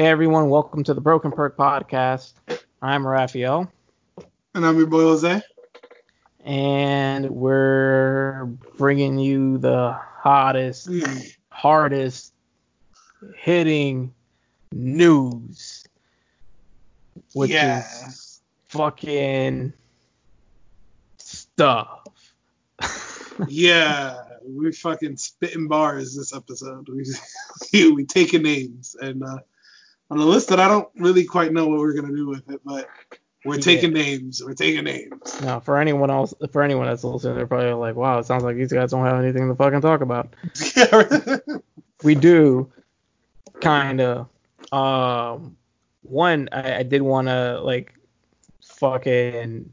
Hey everyone, welcome to the Broken Perk podcast. I'm Raphael. And I'm your boy Jose. And we're bringing you the hottest, hardest hitting news. Which yeah. is fucking stuff. yeah, we fucking spitting bars this episode. We we taking names and uh, on a list that I don't really quite know what we're gonna do with it, but we're Yeah. taking names. We're taking names. Now, for anyone else, for anyone that's listening, they're probably like, "Wow, it sounds like these guys don't have anything to fucking talk about." we do kind of um one I, I did want to like fucking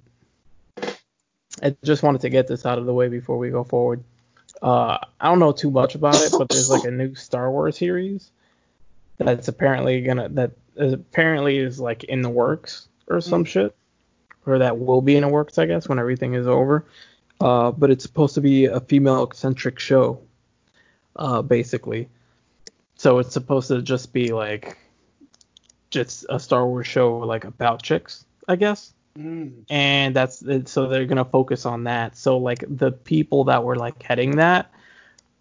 i just wanted to get this out of the way before we go forward uh i don't know too much about it but there's like a new star wars series that's apparently gonna that is apparently is like in the works or some shit or that will be in the works i guess when everything is over uh but it's supposed to be a female centric show uh basically so it's supposed to just be like just a Star Wars show like about chicks, I guess. Mm. And that's it- so they're gonna focus on that. So like the people that were like heading that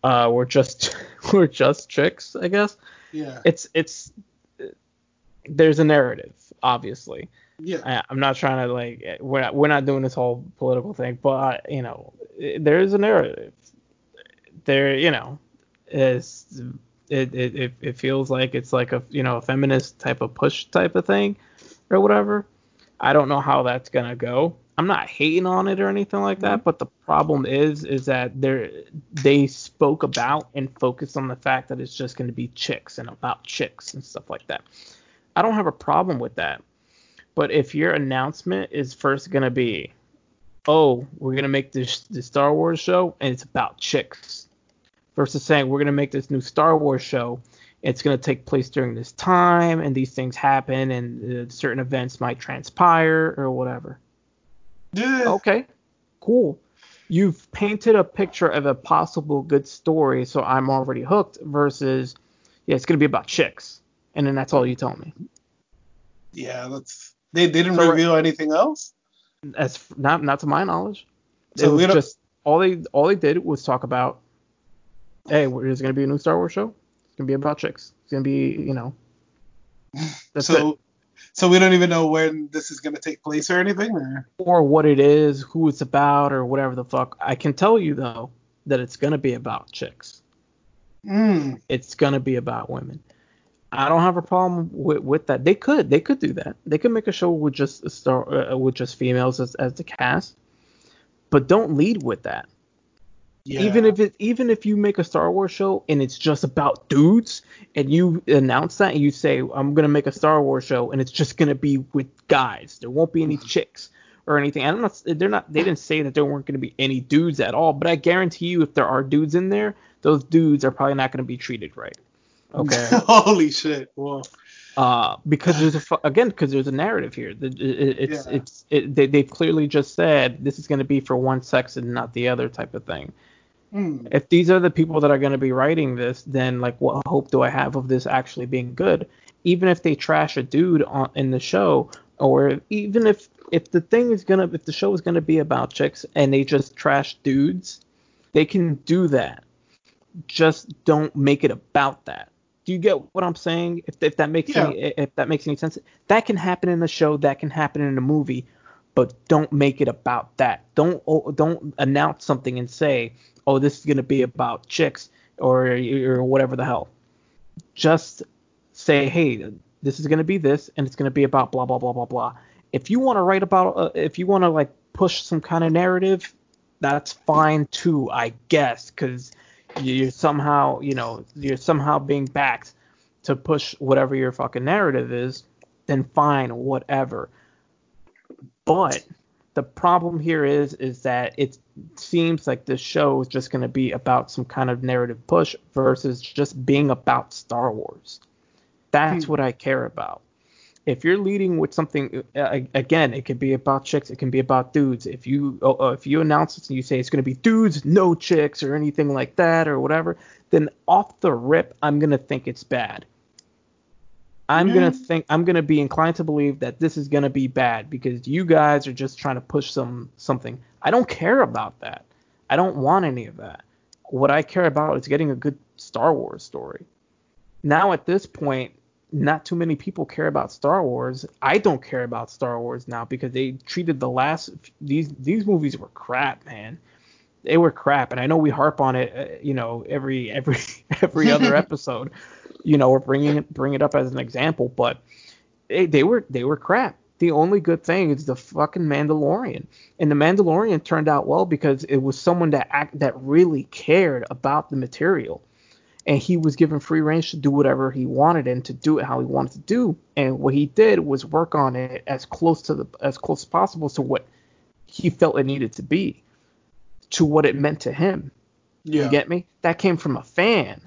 uh were just were just chicks, I guess. Yeah. It's it's there's a narrative, obviously. Yeah. I, I'm not trying to like we're not we're not doing this whole political thing, but uh, you know there is a narrative. There you know is it, it it it feels like it's like a you know a feminist type of push type of thing or whatever. I don't know how that's gonna go. I'm not hating on it or anything like that, but the problem is is that they they spoke about and focused on the fact that it's just going to be chicks and about chicks and stuff like that. I don't have a problem with that. But if your announcement is first going to be, oh, we're going to make this the Star Wars show and it's about chicks, versus saying we're going to make this new Star Wars show, it's going to take place during this time and these things happen and uh, certain events might transpire or whatever. Yeah. Okay, cool. You've painted a picture of a possible good story, so I'm already hooked. Versus, yeah, it's gonna be about chicks, and then that's all you tell me. Yeah. That's they, they didn't So- reveal anything else. As not not to my knowledge, So it was just all they all they did was talk about, hey, there's gonna be a new Star Wars show. It's gonna be about chicks. It's gonna be, you know, that's so it. So we don't even know when this is gonna take place or anything. Or Or what it is, who it's about, or whatever the fuck. I can tell you though that it's gonna be about chicks. mm. it's gonna be about women. I don't have a problem with, with that. They could they could do that. They could make a show with just a star uh, with just females as, as the cast, but don't lead with that. Yeah. Even if it even if you make a Star Wars show and it's just about dudes and you announce that and you say I'm gonna make a Star Wars show and it's just gonna be with guys. There won't be any chicks or anything. I'm not they're not they didn't say that there weren't gonna be any dudes at all, but I guarantee you if there are dudes in there, those dudes are probably not gonna be treated right. Okay. Holy shit. Well. uh, because there's a again because there's a narrative here. The- it- it's Yeah. it's it, they they've clearly just said this is going to be for one sex and not the other type of thing. Mm. If these are the people that are going to be writing this, then like what hope do I have of this actually being good? Even if they trash a dude on in the show, or even if if the thing is gonna if the show is gonna be about chicks and they just trash dudes, they can do that. Just don't make it about that. Do you get what I'm saying? If, if that makes Yeah. any if that makes any sense, that can happen in the show, that can happen in a movie, but don't make it about that. Don't oh, don't announce something and say, "Oh, this is gonna be about chicks" or or whatever the hell. Just say, "Hey, this is gonna be this, and it's gonna be about blah blah blah blah blah." If you want to write about, uh, if you want to like push some kind of narrative, that's fine too, I guess, because you're somehow, you know, you're somehow being backed to push whatever your fucking narrative is, then fine, whatever. But the problem here is is that it seems like this show is just going to be about some kind of narrative push versus just being about Star Wars. That's Hmm. what I care about. If you're leading with something, uh, again, it could be about chicks, it can be about dudes. If you oh, oh, if you announce it and you say it's going to be dudes, no chicks, or anything like that, or whatever, then off the rip, I'm going to think it's bad. I'm gonna mm-hmm. think I'm gonna be inclined to believe that this is gonna be bad because you guys are just trying to push some something. I don't care about that. I don't want any of that. What I care about is getting a good Star Wars story. Now at this point, not too many people care about Star Wars. I don't care about Star Wars now because they treated the last these these movies were crap, man. They were crap, and I know we harp on it, uh, you know, every every every other episode. You know, we're bringing it bring it up as an example, but they, they were they were crap. The only good thing is the fucking Mandalorian, and the Mandalorian turned out well because it was someone that act that really cared about the material and he was given free range to do whatever he wanted and to do it how he wanted to do. And what he did was work on it as close to the as close as possible to what he felt it needed to be, to what it meant to him. Yeah. You get me? That came from a fan.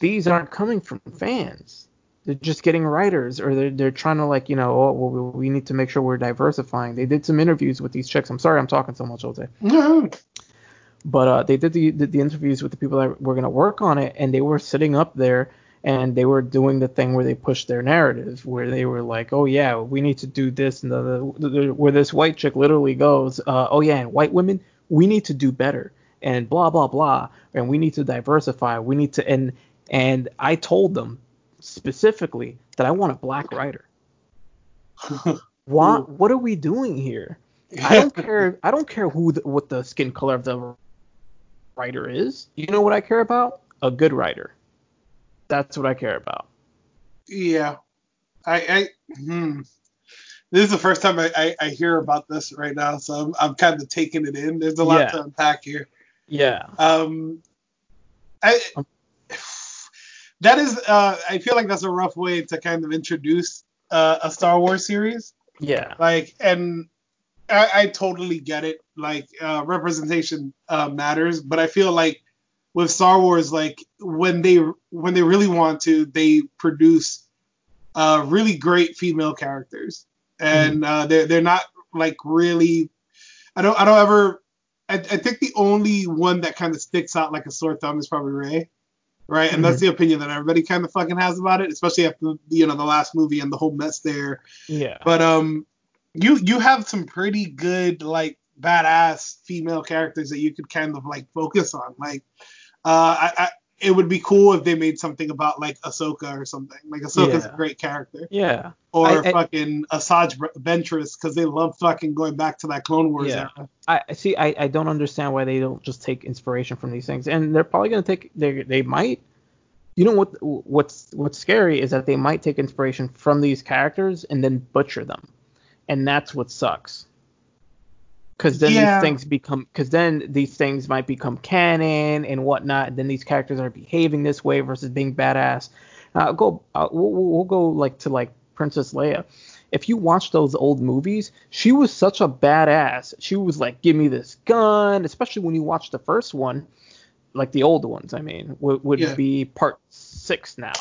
These aren't coming from fans. They're just getting writers, or they're they're trying to like you know, oh well, we we need to make sure we're diversifying. They did some interviews with these chicks. I'm sorry, I'm talking so much, Jose No. but uh, they did the, the the interviews with the people that were going to work on it, and they were sitting up there and they were doing the thing where they pushed their narrative, where they were like, oh yeah, we need to do this, and the, the, the where this white chick literally goes, uh, oh yeah, and white women, we need to do better, and blah blah blah, and we need to diversify, we need to, and and I told them specifically that I want a black writer. What what are we doing here? I don't care. I don't care who the, what the skin color of the writer is. You know what I care about? A good writer. That's what I care about. Yeah. I, I hmm. This is the first time I, I, I hear about this right now, so I'm, I'm kind of taking it in. There's a lot Yeah. to unpack here. Yeah. Um, I that is uh, I feel like that's a rough way to kind of introduce uh, a Star Wars series. Yeah. Like, and I, I totally get it. Like, uh, representation uh, matters, but I feel like with Star Wars, like when they when they really want to, they produce uh, really great female characters, and uh, they're they're not like really. I don't I don't ever. I, I think the only one that kind of sticks out like a sore thumb is probably Rey. Right, and that's the opinion that everybody kind of fucking has about it, especially after you know the last movie and the whole mess there. Yeah. But um, you you have some pretty good like badass female characters that you could kind of like focus on. Like, uh, I, I it would be cool if they made something about like Ahsoka or something. Like Ahsoka's Yeah. a great character, Yeah. or I- I- fucking Asajj Ventress because they love fucking going back to that Clone Wars Yeah. era. I I see. I, I don't understand why they don't just take inspiration from these things, and they're probably gonna take. They they might. You know what? What's what's scary is that they might take inspiration from these characters and then butcher them, and that's what sucks. Because then Yeah. these things become. Because then these things might become canon and whatnot. And then these characters are behaving this way versus being badass. Uh, go. Uh, we'll, we'll go like to like Princess Leia. If you watch those old movies, she was such a badass. She was like, "Give me this gun," especially when you watch the first one, like the old ones. I mean, would, would Yeah. be part six now.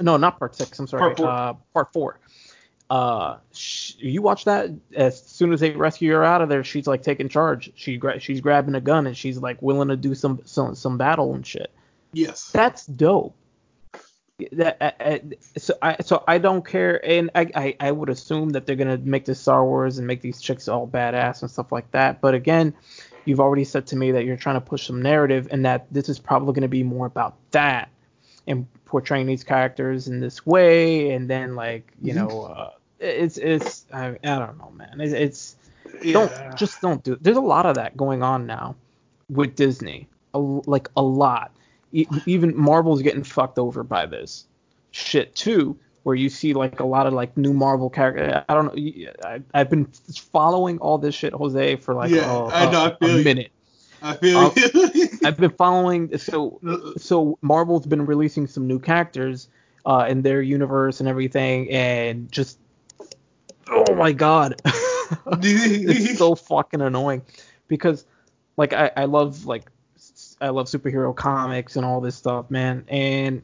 No, not part six. I'm sorry. Part four. Uh, part four. Uh, you watch that as soon as they rescue her out of there, she's like taking charge. She gra- she's grabbing a gun and she's like willing to do some some some battle and shit. Yes. That's dope. That so I so I don't care, and I, I I would assume that they're gonna make this Star Wars and make these chicks all badass and stuff like that. But again, you've already said to me that you're trying to push some narrative, and that this is probably gonna be more about that and portraying these characters in this way, and then like you Mhm. know, uh, it's it's I, I don't know, man. It's, it's Yeah. don't just don't do it. There's a lot of that going on now with Disney, a, like a lot. E- even Marvel's getting fucked over by this shit too, where you see like a lot of like new Marvel characters. I don't know. I've been following all this shit, Jose, for like Yeah, a, I know, I a- feel a you. minute. I feel I'll- you. I've been following so so Marvel's been releasing some new characters uh, in their universe and everything, and just oh my god, it's so fucking annoying because like I, I love like I love superhero comics and all this stuff, man, and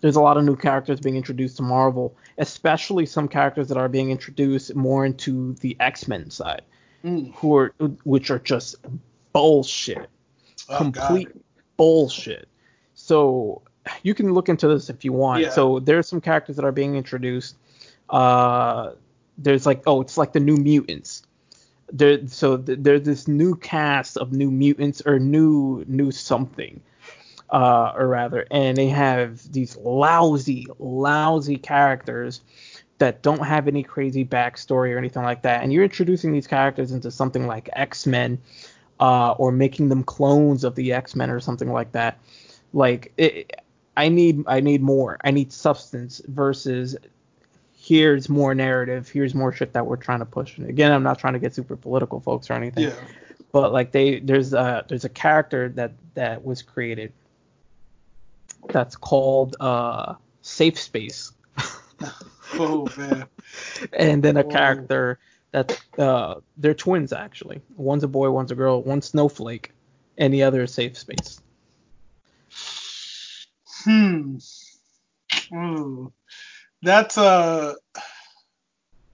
there's a lot of new characters being introduced to Marvel, especially some characters that are being introduced more into the X-Men side, Mm. who are which are just bullshit Oh, complete bullshit. So you can look into this if you want. Yeah. So there's some characters that are being introduced. Uh, there's like oh, it's like the new mutants. There, so th- there's this new cast of new mutants or new new something, uh, or rather, and they have these lousy, lousy characters that don't have any crazy backstory or anything like that. And you're introducing these characters into something like X Men, uh, or making them clones of the X Men or something like that. Like it, I need I need more. I need substance versus here's more narrative. Here's more shit that we're trying to push. And again, I'm not trying to get super political, folks, or anything. Yeah. But like they there's a there's a character that that was created that's called uh Safe Space. Oh man. and then a Whoa. character that uh they're twins actually. One's a boy, one's a girl, one's Snowflake, and the other is Safe Space. Hmm. Ooh. That's uh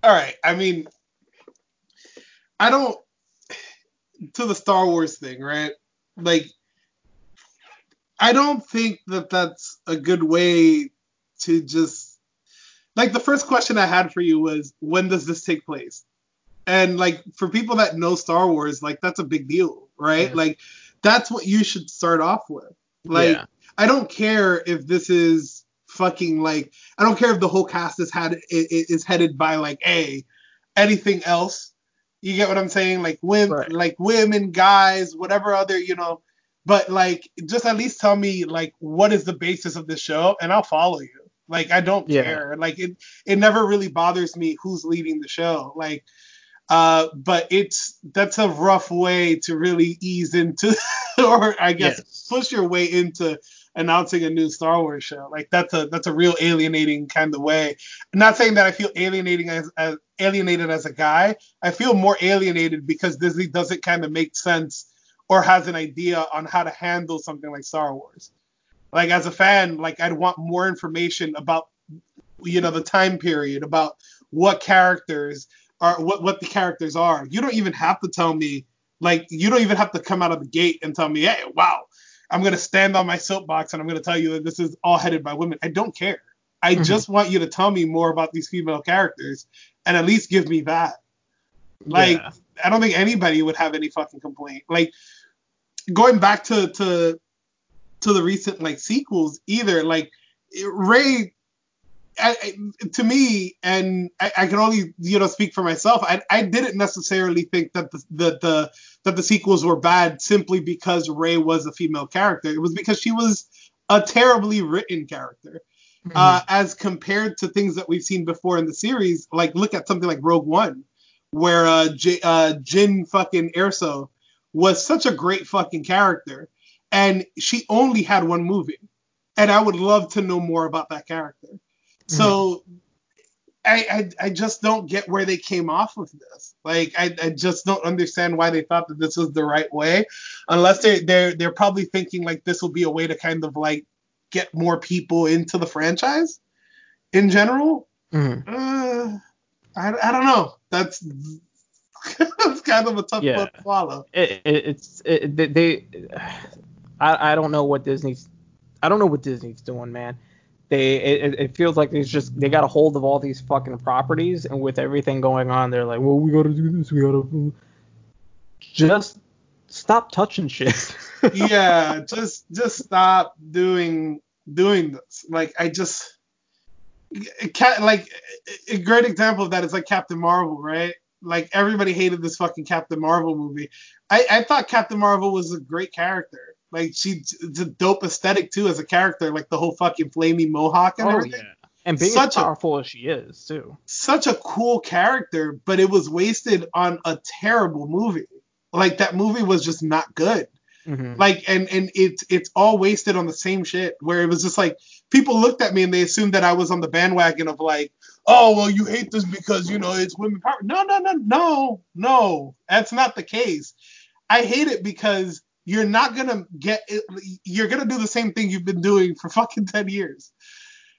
all right. I mean, I don't to the Star Wars thing, right? Like, I don't think that that's a good way to just like the first question I had for you was when does this take place? And like for people that know Star Wars, like that's a big deal, right? Yeah. Like that's what you should start off with. Like Yeah. I don't care if this is fucking like I don't care if the whole cast is had is headed by like a anything else. You get what I'm saying? Like women, Right. like women, guys, whatever other you know. But like, just at least tell me like what is the basis of this show, and I'll follow you. Like I don't Yeah. care. Like it it never really bothers me who's leading the show. Like uh but it's that's a rough way to really ease into or I guess Yes. push your way into announcing a new Star Wars show. Like that's a that's a real alienating kind of way. I'm not saying that I feel alienating as, as alienated as a guy. I feel more alienated because Disney doesn't kind of make sense or has an idea on how to handle something like Star Wars. Like as a fan, like I'd want more information about you know the time period, about what characters are what what the characters are. You don't even have to tell me like you don't even have to come out of the gate and tell me, hey, wow, I'm gonna stand on my soapbox and I'm gonna tell you that this is all headed by women. I don't care. I Mhm. just want you to tell me more about these female characters and at least give me that. Like Yeah. I don't think anybody would have any fucking complaint. Like going back to to to the recent like sequels either. Like Rey, I, I- to me, and I, I can only you know speak for myself. I I didn't necessarily think that the the, the that the sequels were bad simply because Rey was a female character. It was because she was a terribly written character uh, as compared to things that we've seen before in the series. Like look at something like Rogue One, where uh, J- uh, Jyn fucking Erso was such a great fucking character, and she only had one movie, and I would love to know more about that character. So. I, I I just don't get where they came off with this. Like I, I just don't understand why they thought that this was the right way, unless they they're they're probably thinking like this will be a way to kind of like get more people into the franchise in general. Mhm. Uh, I, I don't know. That's that's kind of a tough Yeah. to swallow. it, it, it's it, they, they I, I don't know what Disney's I don't know what Disney's doing, man. They it, it feels like there's just they got a hold of all these fucking properties, and with everything going on, they're like, well, we gotta do this, we gotta just stop touching shit. yeah, just just stop doing doing this. Like I just Cat like a great example of that is like Captain Marvel, right? Like everybody hated this fucking Captain Marvel movie. I, I thought Captain Marvel was a great character. Like she it's a dope aesthetic too as a character, like the whole fucking flaming mohawk and oh everything. yeah, and being Such as a- powerful as she is too. Such a cool character, but it was wasted on a terrible movie. Like that movie was just not good. Mhm. like and and it's it's all wasted on the same shit where it was just like people looked at me and they assumed that I was on the bandwagon of like oh well you hate this because you know it's women power no no no no no that's not the case I hate it because you're not gonna get it, you're gonna do the same thing you've been doing for fucking 10 years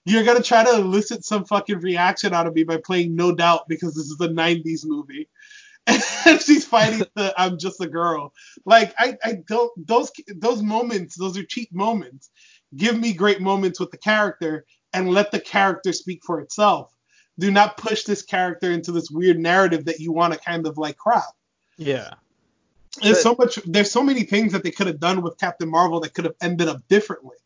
you're gonna try to elicit some fucking reaction out of me by playing no doubt because this is a 90s movie and she's fighting the I'm just a girl like I, I don't those those moments those are cheap moments give me great moments with the character and let the character speak for itself. Do not push this character into this weird narrative that you want to kind of like craft. Yeah. There's so much. There's so many things that they could have done with Captain Marvel that could have ended up differently.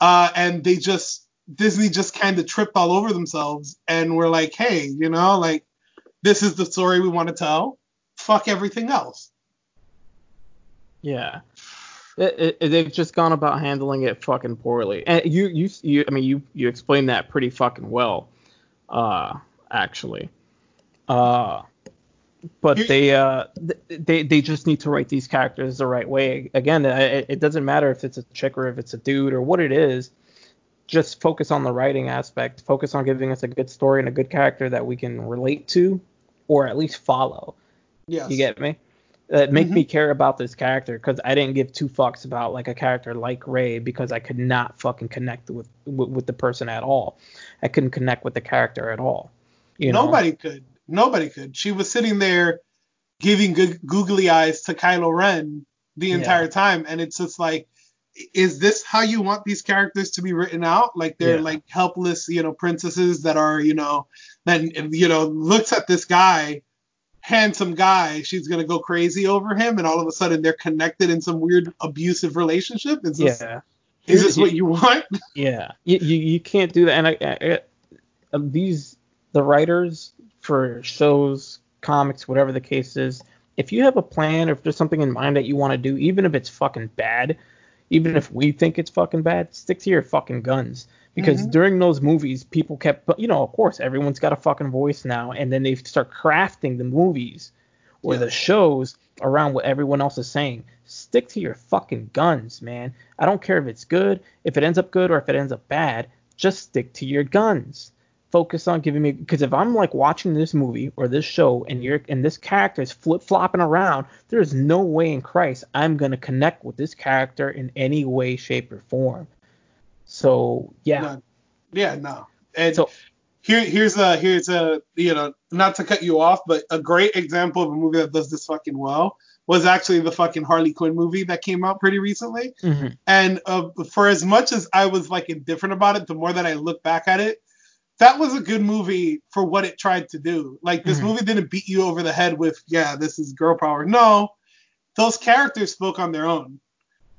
Uh, and they just Disney just kind of tripped all over themselves and were like, hey, you know, like this is the story we want to tell. Fuck everything else. Yeah. It, it, they've just gone about handling it fucking poorly. And you, you, you, I mean, you, you explained that pretty fucking well, uh, actually. Uh, but they, uh, they, they just need to write these characters the right way. Again, it, it doesn't matter if it's a chick or if it's a dude or what it is. Just focus on the writing aspect. Focus on giving us a good story and a good character that we can relate to, or at least follow. Yes. You get me? that make Mhm. me care about this character because I didn't give two fucks about like a character like Rey because I could not fucking connect with with, with the person at all. I couldn't connect with the character at all. You know? Nobody could. Nobody could. She was sitting there giving good googly eyes to Kylo Ren the Yeah. entire time, and it's just like, is this how you want these characters to be written out? Like they're Yeah. like helpless, you know, princesses that are, you know, then you know looks at this guy, handsome guy, she's gonna go crazy over him, and all of a sudden they're connected in some weird abusive relationship. Is this, Yeah. is this what you want? Yeah, you, you, you can't do that. And I, I, I, these the writers for shows, comics, whatever the case is, if you have a plan or if there's something in mind that you want to do, even if it's fucking bad, even if we think it's fucking bad, stick to your fucking guns. Because Mhm. during those movies, people kept, you know, of course, everyone's got a fucking voice now, and then they start crafting the movies or the shows around what everyone else is saying. Stick to your fucking guns, man. I don't care if it's good, if it ends up good, or if it ends up bad. Just stick to your guns. Focus on giving me because if I'm like watching this movie or this show and you're and this character is flip flopping around, there's no way in Christ I'm gonna connect with this character in any way, shape, or form. So yeah. No. Yeah, no. And So here here's a here's a you know not to cut you off but a great example of a movie that does this fucking well was actually the fucking harley quinn movie that came out pretty recently mhm, and uh, for as much as i was like indifferent about it the more that i look back at it that was a good movie for what it tried to do like this Mhm. movie didn't beat you over the head with yeah this is girl power no those characters spoke on their own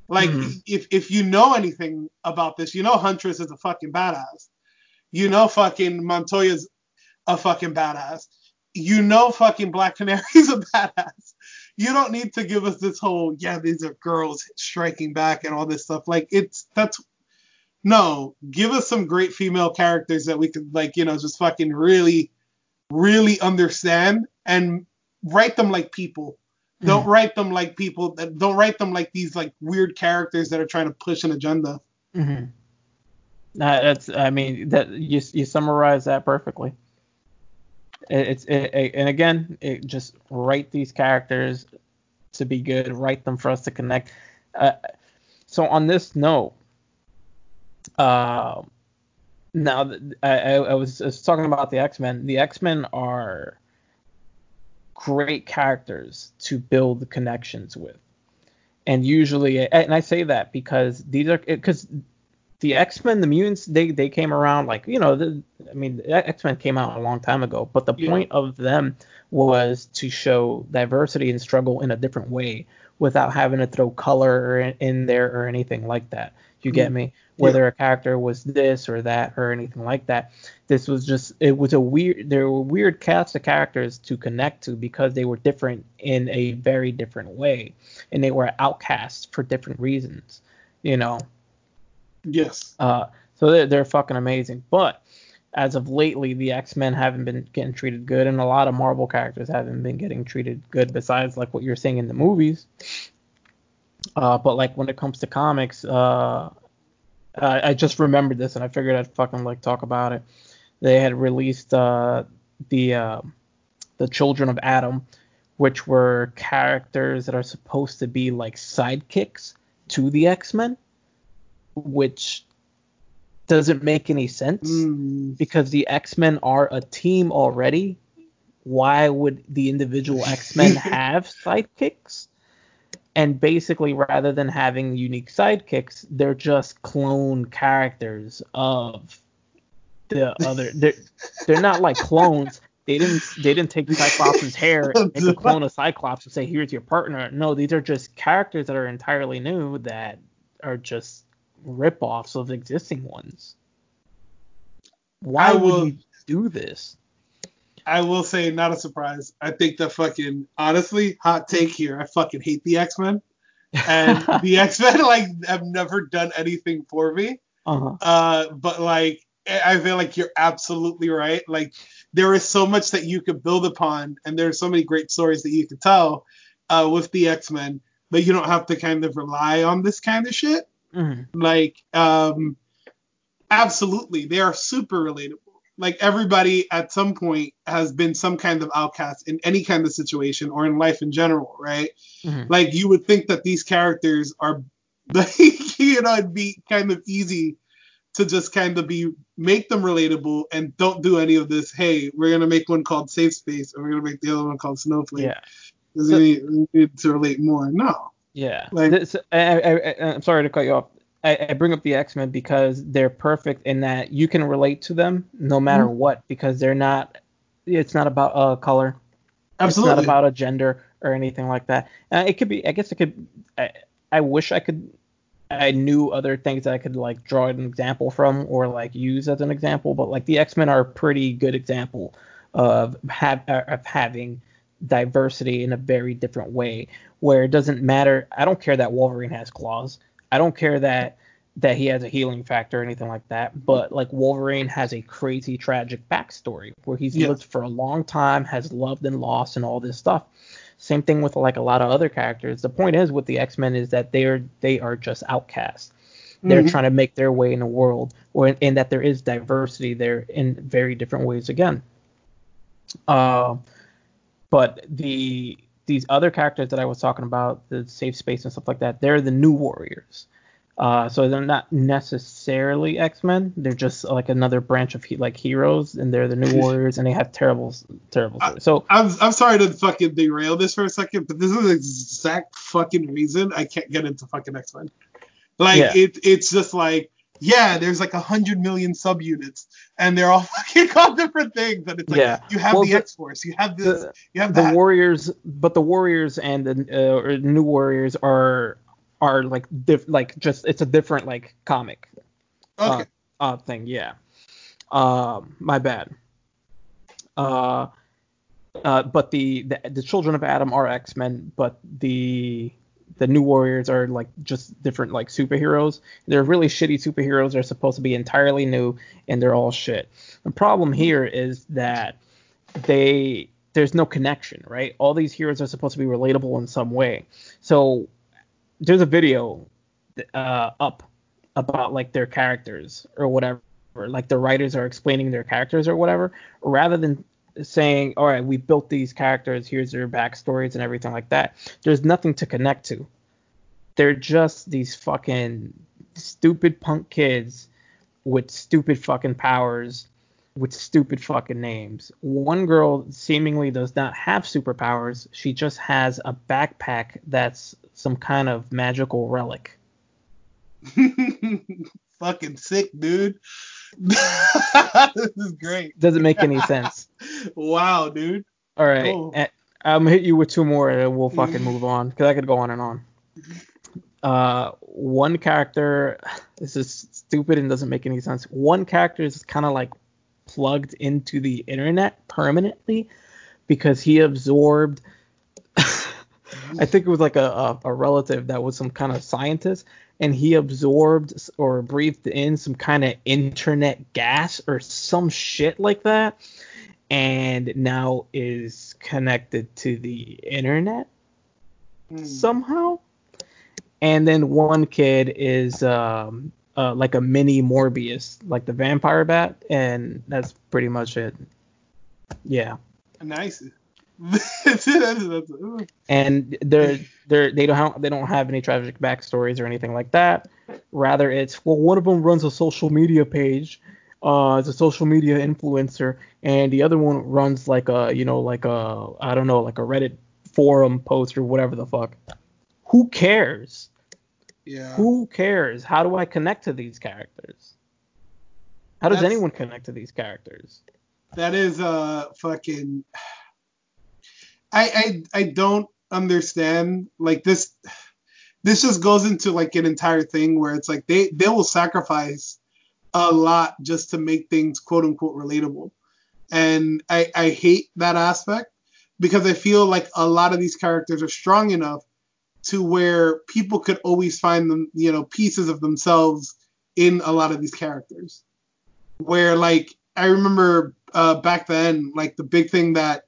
like Mhm. if if you know anything about this you know huntress is a fucking badass you know fucking Montoya's a fucking badass. You know fucking Black Canary's a badass. You don't need to give us this whole yeah these are girls striking back and all this stuff. Like it's that's no, give us some great female characters that we could like you know just fucking really really understand and write them like people. Don't write them like people that don't write them like these like weird characters that are trying to push an agenda. mhm. Nah, that's I mean that you you summarize that perfectly. It- It's it, it- and again, it just write these characters to be good, write them for us to connect. Uh, so on this note, uh, now I, I, was, I was talking about the X Men. The X Men are great characters to build connections with, and usually, and I say that because these are because the X-Men, the mutants, they they came around like you know, the, I mean, the X-Men came out a long time ago, but the Yeah. point of them was to show diversity and struggle in a different way without having to throw color in, in there or anything like that. You get me? Whether a character was this or that or anything like that. This was just it was a weird there were weird cast of characters to connect to because they were different in a very different way. And they were outcasts for different reasons. You know. Yes. Uh, so they're, they're fucking amazing. But as of lately, the X Men haven't been getting treated good, and a lot of Marvel characters haven't been getting treated good. Besides, like what you're seeing in the movies. Uh, but like when it comes to comics, uh, I, I just remembered this, and I figured I'd fucking like talk about it. They had released uh, the uh, the Children of Adam, which were characters that are supposed to be like sidekicks to the X Men, which doesn't make any sense Mm. because the X Men are a team already. Why would the individual X Men have sidekicks? And basically rather than having unique sidekicks, they're just clone characters of the other. They're they're not like clones. They didn't they didn't take Cyclops' hair and make a clone of Cyclops and say here's your partner. No, these are just characters that are entirely new that are just rip-offs of existing ones. Why will, would you do this? I will say, not a surprise. I think the fucking honestly, hot take here. I fucking hate the X Men, and the X Men like have never done anything for me. Uh-huh. Uh, but like, I feel like you're absolutely right. Like, there is so much that you could build upon, and there are so many great stories that you could tell uh, with the X Men, but you don't have to kind of rely on this kind of shit. Mm-hmm. Like, um, absolutely, they are super relatable. Like everybody at some point has been some kind of outcast in any kind of situation or in life in general, right? Mm-hmm. Like you would think that these characters are, like, you know, it'd be kind of easy to just kind of be make them relatable and don't do any of this. Hey, we're gonna make one called Safe Space and we're gonna make the other one called Snowflake. Yeah. Because we, need, we need to relate more. No. Yeah. Like- This- I, I, I, I'm sorry to cut you off. I, I bring up the X Men because they're perfect in that you can relate to them no matter Mhm. what because they're not. It's not about uh, color. Absolutely. It's not about a gender or anything like that. Uh, it could be. I guess it could. I, I wish I could. I knew other things that I could like draw an example from or like use as an example, but like the X Men are a pretty good example of have uh, of having diversity in a very different way, where it doesn't matter. I don't care that Wolverine has claws. I don't care that that he has a healing factor or anything like that. But like Wolverine has a crazy tragic backstory where he's Yeah. lived for a long time, has loved and lost and all this stuff. Same thing with like a lot of other characters. The point is with the X Men is that they are they are just outcasts. They're Mhm. trying to make their way in the world, or in, in that there is diversity there in very different ways again. Uh, but the these other characters that I was talking about, the safe space and stuff like that, they're the new warriors. Uh, so they're not necessarily X Men. They're just like another branch of he- like heroes, and they're the new warriors, and they have terrible, terrible stories. So I'm, I'm sorry to fucking derail this for a second, but this is the exact fucking reason I can't get into fucking X Men. Like Yeah. it, it's just like, yeah, there's like a hundred million subunits, and they're all fucking called different things, and it's like Yeah. you have Well, the, the- X Force, you have this, the, you have the warriors, but the warriors and the uh, or new warriors are are like diff- like just it's a different like comic okay, uh thing. Yeah. Um, my bad. Uh, uh, but the, the the children of Adam are X Men, but the the new warriors are like just different like superheroes. They're really shitty superheroes. They're supposed to be entirely new, and they're all shit. The problem here is that they there's no connection, right? All these heroes are supposed to be relatable in some way. So there's a video uh, up about like their characters or whatever. Like the writers are explaining their characters or whatever, rather than saying, "All right, we built these characters. Here's their backstories and everything like that." There's nothing to connect to. They're just these fucking stupid punk kids with stupid fucking powers with stupid fucking names. One girl seemingly does not have superpowers. She just has a backpack that's some kind of magical relic. fucking sick, dude. this is great. Doesn't make any sense. Wow, dude. All right. Cool. eh, I'm gonna hit you with two more and we'll fucking move on because I could go on and on. Uh, one character, this is stupid and doesn't make any sense. One character is kind of like plugged into the internet permanently because he absorbed. I think it was like a, a, a relative that was some kind of scientist, and he absorbed or breathed in some kind of internet gas or some shit like that, and now is connected to the internet Hmm. somehow. And then one kid is um, uh, like a mini Morbius, like the vampire bat, and that's pretty much it. Yeah. Nice. That's- that's- ooh. and they're they're they don't have, they don't have any tragic backstories or anything like that. Rather, it's well, one of them runs a social media page, uh, as a social media influencer, and the other one runs like a you know like a I don't know like a Reddit forum post or whatever the fuck. who cares? Yeah. Who cares? How do I connect to these characters? How does That's- anyone connect to these characters? That is uh fucking. I I I don't understand like this. This just goes into like an entire thing where it's like they they will sacrifice a lot just to make things quote unquote relatable, and I I hate that aspect because I feel like a lot of these characters are strong enough to where people could always find them you know pieces of themselves in a lot of these characters where like I remember uh, back then, like the big thing that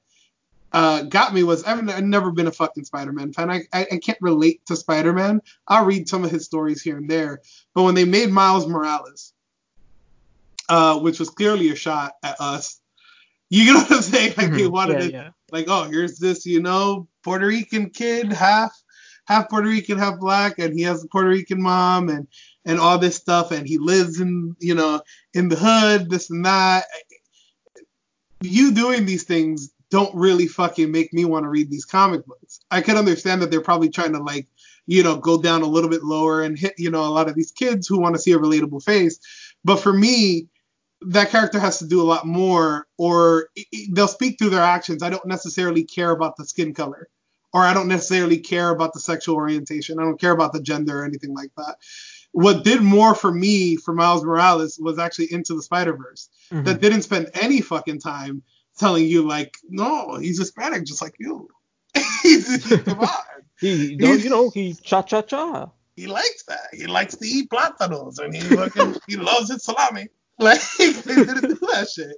uh, got me was I've, I've never been a fucking Spider-Man fan. I, I I can't relate to Spider-Man. I'll read some of his stories here and there, but when they made Miles Morales, uh, which was clearly a shot at us, you know what I'm saying? Like they Mhm. wanted yeah, to yeah. like, oh, here's this, you know, Puerto Rican kid, half half Puerto Rican, half black, and he has a Puerto Rican mom, and and all this stuff, and he lives in, you know, in the hood, this and that. You doing these things don't really fucking make me want to read these comic books. I can understand that they're probably trying to like, you know, go down a little bit lower and hit, you know, a lot of these kids who want to see a relatable face. But for me, that character has to do a lot more, or they'll speak through their actions. I don't necessarily care about the skin color, or I don't necessarily care about the sexual orientation. I don't care about the gender or anything like that. What did more for me for Miles Morales was actually Into the Spider Verse, Mhm. that didn't spend any fucking time telling you like, no, he's Hispanic just like you. he's, come on. He, you know, you know, he cha cha cha. He likes that. He likes to eat plátanos and he fucking he loves his salami. Like they didn't do that shit.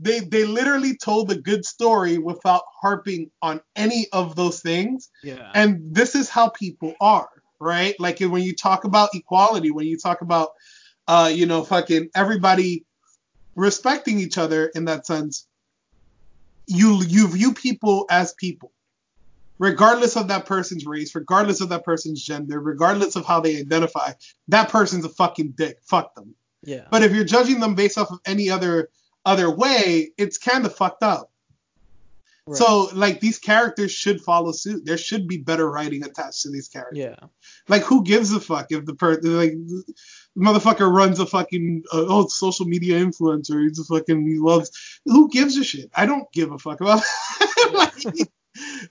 They they literally told a good story without harping on any of those things. Yeah. And this is how people are, right? Like when you talk about equality, when you talk about uh, you know, fucking everybody respecting each other in that sense, you you view people as people. Regardless of that person's race, regardless of that person's gender, regardless of how they identify, that person's a fucking dick. Fuck them. yeah. But if you're judging them based off of any other other way, it's kind of fucked up. Right. So like these characters should follow suit. There should be better writing attached to these characters. yeah. Like who gives a fuck if the person like motherfucker runs a fucking uh, oh social media influencer. He's a fucking he loves. Who gives a shit? I don't give a fuck about. like,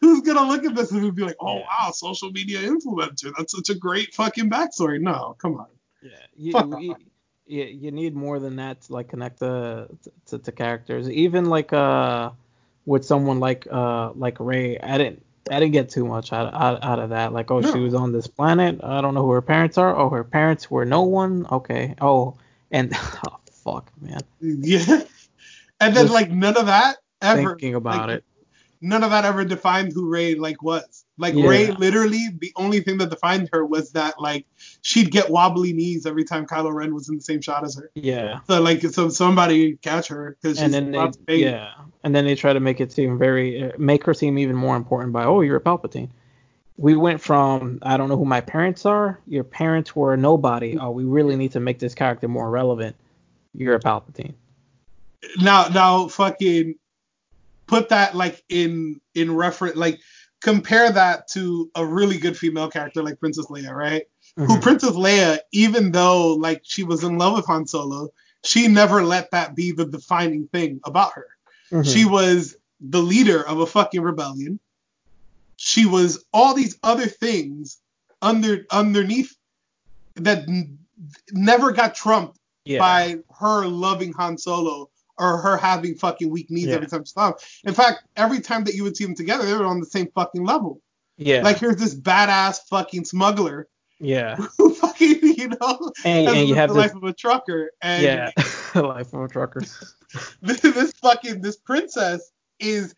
who's gonna look at this and be like, oh wow, social media influencer. That's such a great fucking backstory. No, come on. Yeah, you, Fuck you, you, you need more than that to like connect the to, to characters. Even like uh with someone like uh like Rey, I didn't I didn't get too much out out, out of that. Like, oh, she was on this planet. I don't know who her parents are. Oh, her parents were no one. Okay. Oh, and oh fuck, man. Yeah. And then Was like none of that ever Thinking about like, it. None of that ever defined who Rey like was. Like Yeah. Rey literally the only thing that defined her was that like she'd get wobbly knees every time Kylo Ren was in the same shot as her. Yeah. So like so somebody catch her because she's And then they yeah, and then they try to make it seem very uh, make her seem even more important by oh you're a Palpatine. We went from I don't know who my parents are. Your parents were a nobody. Oh, we really need to make this character more relevant. You're a Palpatine. Now now fucking put that like in in reference like compare that to a really good female character like Princess Leia, right? Who Mhm. Princess Leia, even though like she was in love with Han Solo, she never let that be the defining thing about her. Mhm. She was the leader of a fucking rebellion. She was all these other things under underneath that n- never got trumped yeah. by her loving Han Solo or her having fucking weak knees Yeah. every time she saw. In fact, every time that you would see them together, they were on the same fucking level. yeah. Like here's this badass fucking smuggler yeah. who fucking you know And, and you have the this life of a trucker, and yeah the life of a trucker. this, this fucking this princess is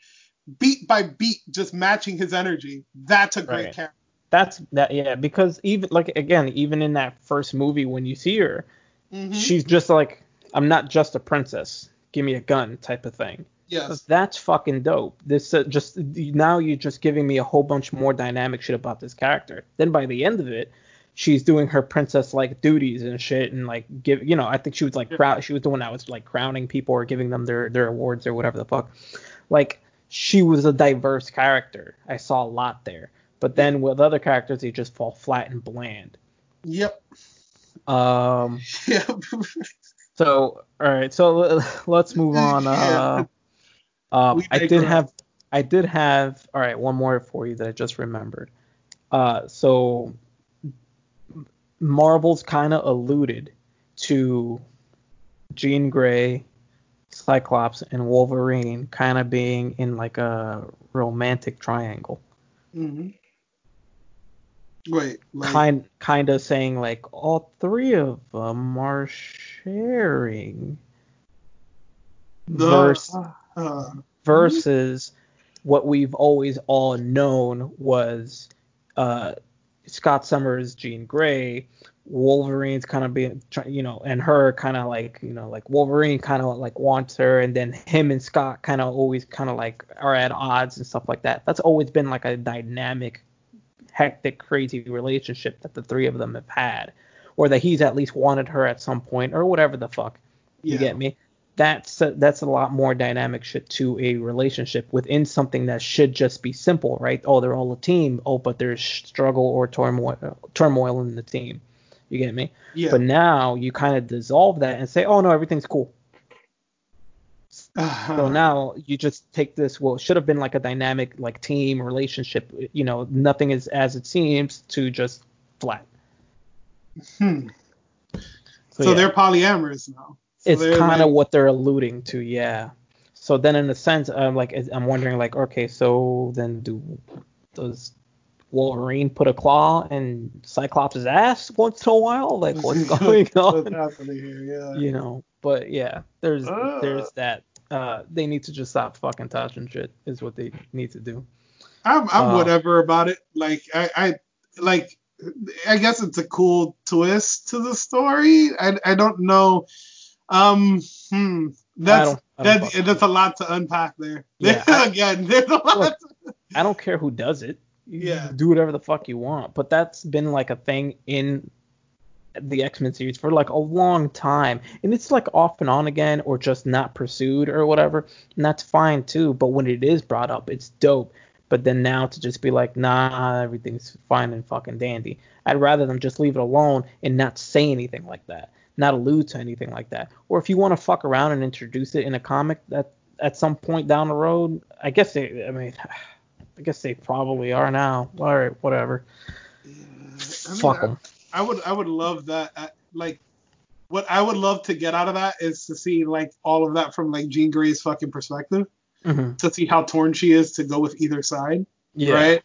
beat by beat just matching his energy. That's a great Right. character. That's that yeah because even like again even in that first movie when you see her Mhm. she's just like I'm not just a princess. Give me a gun type of thing. yes. That's fucking dope. This uh, just now you're just giving me a whole bunch more dynamic shit about this character. Then by the end of it, she's doing her princess like duties and shit and like give you know I think she was like crown she was the one that was like crowning people or giving them their their awards or whatever the fuck. Like she was a diverse character. I saw a lot there. But then with other characters, they just fall flat and bland. Yep. Um. Yep. So all right. So let's move on. Uh, We I did have. I did have. All right. One more for you that I just remembered. Uh. So Marvel's kind of alluded to Jean Grey, Cyclops, and Wolverine kind of being in like a romantic triangle. hmm Wait. Like, kind kind of saying like all three of them are sharing the, verse uh, versus what we've always all known was uh Scott Summers, Jean Grey, Wolverine's kind of being, you know, and her kind of like, you know, like Wolverine kind of like wants her, and then him and Scott kind of always kind of like are at odds and stuff like that. That's always been like a dynamic, hectic, crazy relationship that the three of them have had, or that he's at least wanted her at some point, or whatever the fuck. You yeah. get me? That's a, that's a lot more dynamic shit to a relationship within something that should just be simple, right? Oh, they're all a team. Oh, but there's struggle or turmoil turmoil in the team. You get me? Yeah. But now you kind of dissolve that and say, oh no, everything's cool. Uh-huh. So now you just take this what should have been like a dynamic like team relationship. You know, nothing is as it seems to just flat. Hmm. So, So yeah. they're polyamorous now. So it's kind of like- what they're alluding to, yeah. So then, in a sense, I'm like, I'm wondering, like, okay, so then do does Wolverine put a claw in Cyclops' ass once in a while? Like, what's going What's on? happening here? Yeah. You know, but yeah, there's Uh. there's that. Uh, they need to just stop fucking touching shit. Is what they need to do. I'm I'm Uh, whatever about it. Like I, I like I guess it's a cool twist to the story. I I don't know. Um hmm. That's don't- I don't that, that's a lot to unpack there. Yeah, I- Again, there's a lot. Look, I don't care who does it. You Yeah. do whatever the fuck you want. But that's been like a thing in the X-Men series for like a long time. And it's like off and on again or just not pursued or whatever. And that's fine too. But when it is brought up, it's dope. But then now to just be like, nah, everything's fine and fucking dandy. I'd rather them just leave it alone and not say anything like that. Not allude to anything like that. Or if you want to fuck around and introduce it in a comic that at some point down the road, I guess they I mean I guess they probably are now. All right, whatever. I mean, Fuck them. I would I would love that. I, like, what I would love to get out of that is to see like all of that from like Jean Grey's fucking perspective, hmm to see how torn she is to go with either side, Yeah. right?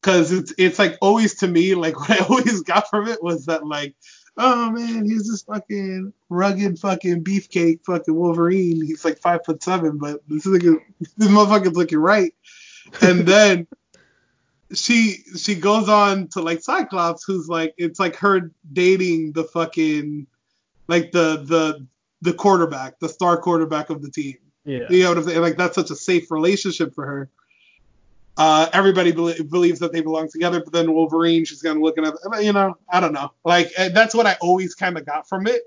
Because it's it's like always to me like what I always got from it was that like. Oh man, he's this fucking rugged fucking beefcake fucking Wolverine. He's like five foot seven, but this is like this motherfucker's looking right. And then she she goes on to like Cyclops, who's like it's like her dating the fucking like the the the quarterback, the star quarterback of the team. Yeah. You know what I'm saying? Like that's such a safe relationship for her. Uh, everybody bel believes that they belong together, but then Wolverine, she's kind of looking at, you know, I don't know. Like eh, that's what I always kind of got from it,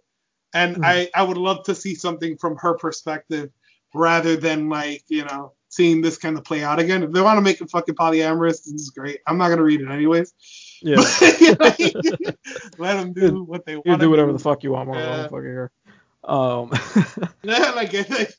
and Mhm. I I would love to see something from her perspective rather than like you know seeing this kind of play out again. If they want to make it fucking polyamorous, this is great. I'm not gonna read it anyways. Yeah. Let them do what they want. You do whatever the fuck you want, Marvel. Yeah. Fucking care. Um, Yeah, like, like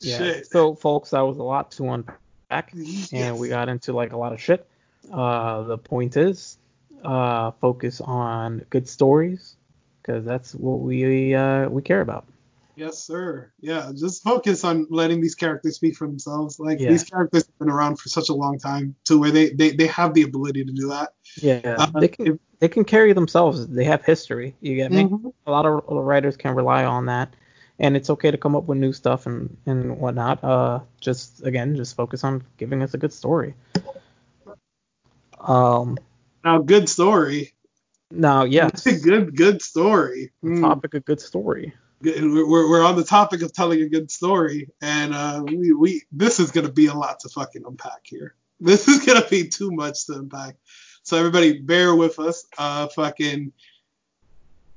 yeah. Shit. So, folks, that was a lot to unpack, Yes. and we got into like a lot of shit. Uh, the point is, uh, focus on good stories, because that's what we uh we care about. Yes, sir. Yeah, just focus on letting these characters speak for themselves. Like Yeah. these characters have been around for such a long time to where they they, they have the ability to do that. Yeah, Uh, they can they can carry themselves. They have history. You get me? Mhm. A lot of writers can rely on that, and it's okay to come up with new stuff and and whatnot. Uh, just again, just focus on giving us a good story. Um, Now, good story. now yes, good good story. the Mm. topic of good story. We're, we're on the topic of telling a good story, and uh, we, we this is gonna be a lot to fucking unpack here. This is gonna be too much to unpack. So everybody, bear with us. Uh, fucking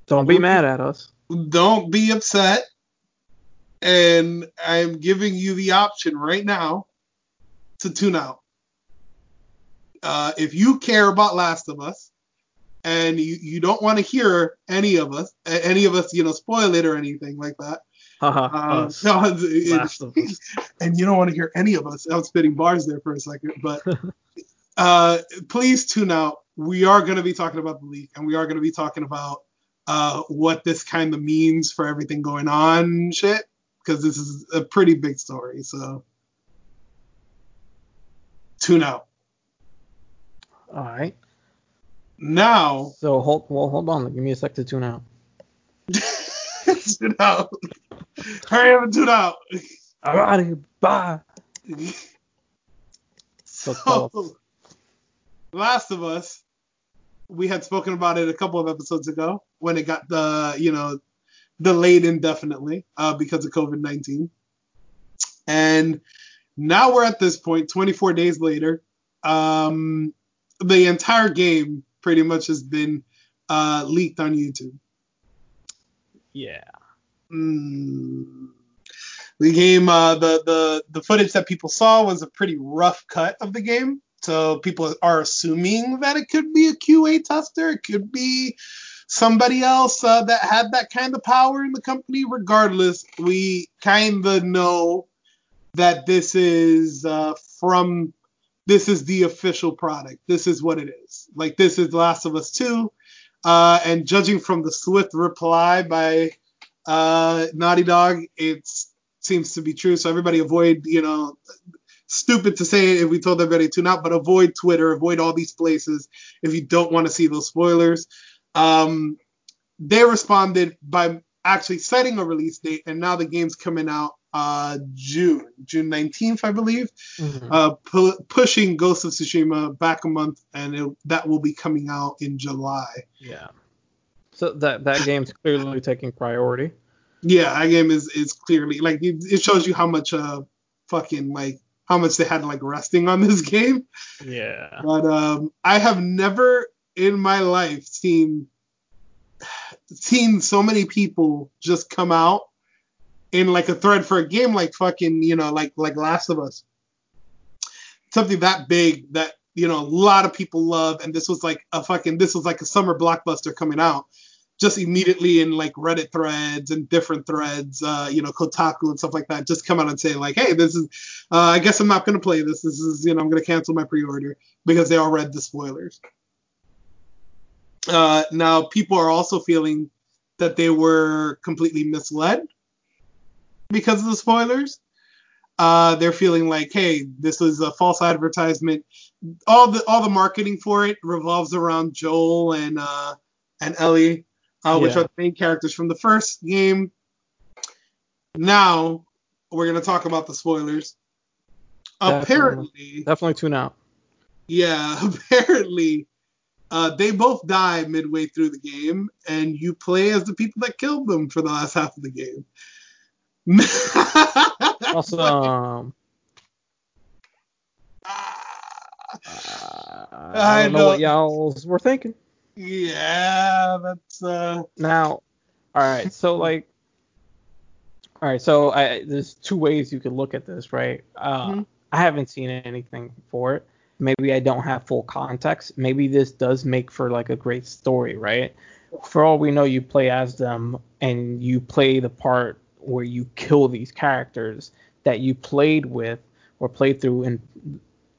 Don't be mad at us. don't be upset. And I'm giving you the option right now to tune out. uh, if you care about Last of Us and you, you don't want to hear any of us, any of us, you know, spoil it or anything like that. Uh, us. no, it- Last and you don't want to hear any of us. I'm spitting bars there for a second, but uh, please tune out. We are going to be talking about the leak, and we are going to be talking about uh, what this kind of means for everything going on, shit, because this is a pretty big story. So tune out All right. Now. So hold well, hold on. Give me a sec to tune out. tune out. Hurry up and tune out. Alrighty, bye. So tell us. So, Last of Us, we had spoken about it a couple of episodes ago when it got the, you know, delayed indefinitely uh, because of COVID 19. And now we're at this point, 24 days later. Um, the entire game pretty much has been uh, leaked on YouTube. Yeah. Mm. The game, uh, the the the footage that people saw was a pretty rough cut of the game. So people are assuming that it could be a QA tester, it could be somebody else uh, that had that kind of power in the company. Regardless, we kind of know that this is uh, from this is the official product. This is what it is. Like this is Last of Us 2. Uh, and judging from the swift reply by uh, Naughty Dog, it seems to be true. So everybody avoid, you know, stupid to say it if we told everybody to not, but avoid Twitter, avoid all these places if you don't want to see those spoilers. Um, they responded by actually setting a release date, and now the game's coming out uh, June, June 19th, I believe, Mhm. uh, pu- pushing Ghost of Tsushima back a month, and it, that will be coming out in July. yeah. So that that game's clearly taking priority. Yeah, that game is is clearly like it, it shows you how much uh fucking like how much they had like resting on this game. Yeah. But um, I have never in my life seen seen so many people just come out in like a thread for a game like fucking you know like like Last of Us, something that big that you know a lot of people love, and this was like a fucking this was like a summer blockbuster coming out. Just immediately in like Reddit threads and different threads, uh, you know, Kotaku and stuff like that, just come out and say like, "Hey, this is, uh, I guess I'm not gonna play this. This is, you know, I'm gonna cancel my pre-order because they all read the spoilers." Uh, now, people are also feeling that they were completely misled because of the spoilers. Uh, they're feeling like, hey, this is a false advertisement. All the all the marketing for it revolves around Joel and uh, and Ellie, uh, which are the main characters from the first game. Now we're gonna talk about the spoilers. Definitely. Apparently, Definitely tune out. yeah, apparently, uh, they both die midway through the game, and you play as the people that killed them for the last half of the game. Also, Ah, uh, I I don't know, know. what y'all were thinking. yeah, that's uh, Now, all right, so like, all right, so I, there's two ways you could look at this, right? Uh, Mhm. I haven't seen anything for it. Maybe I don't have full context. Maybe this does make for like a great story, right? For all we know, you play as them and you play the part where you kill these characters that you played with or played through in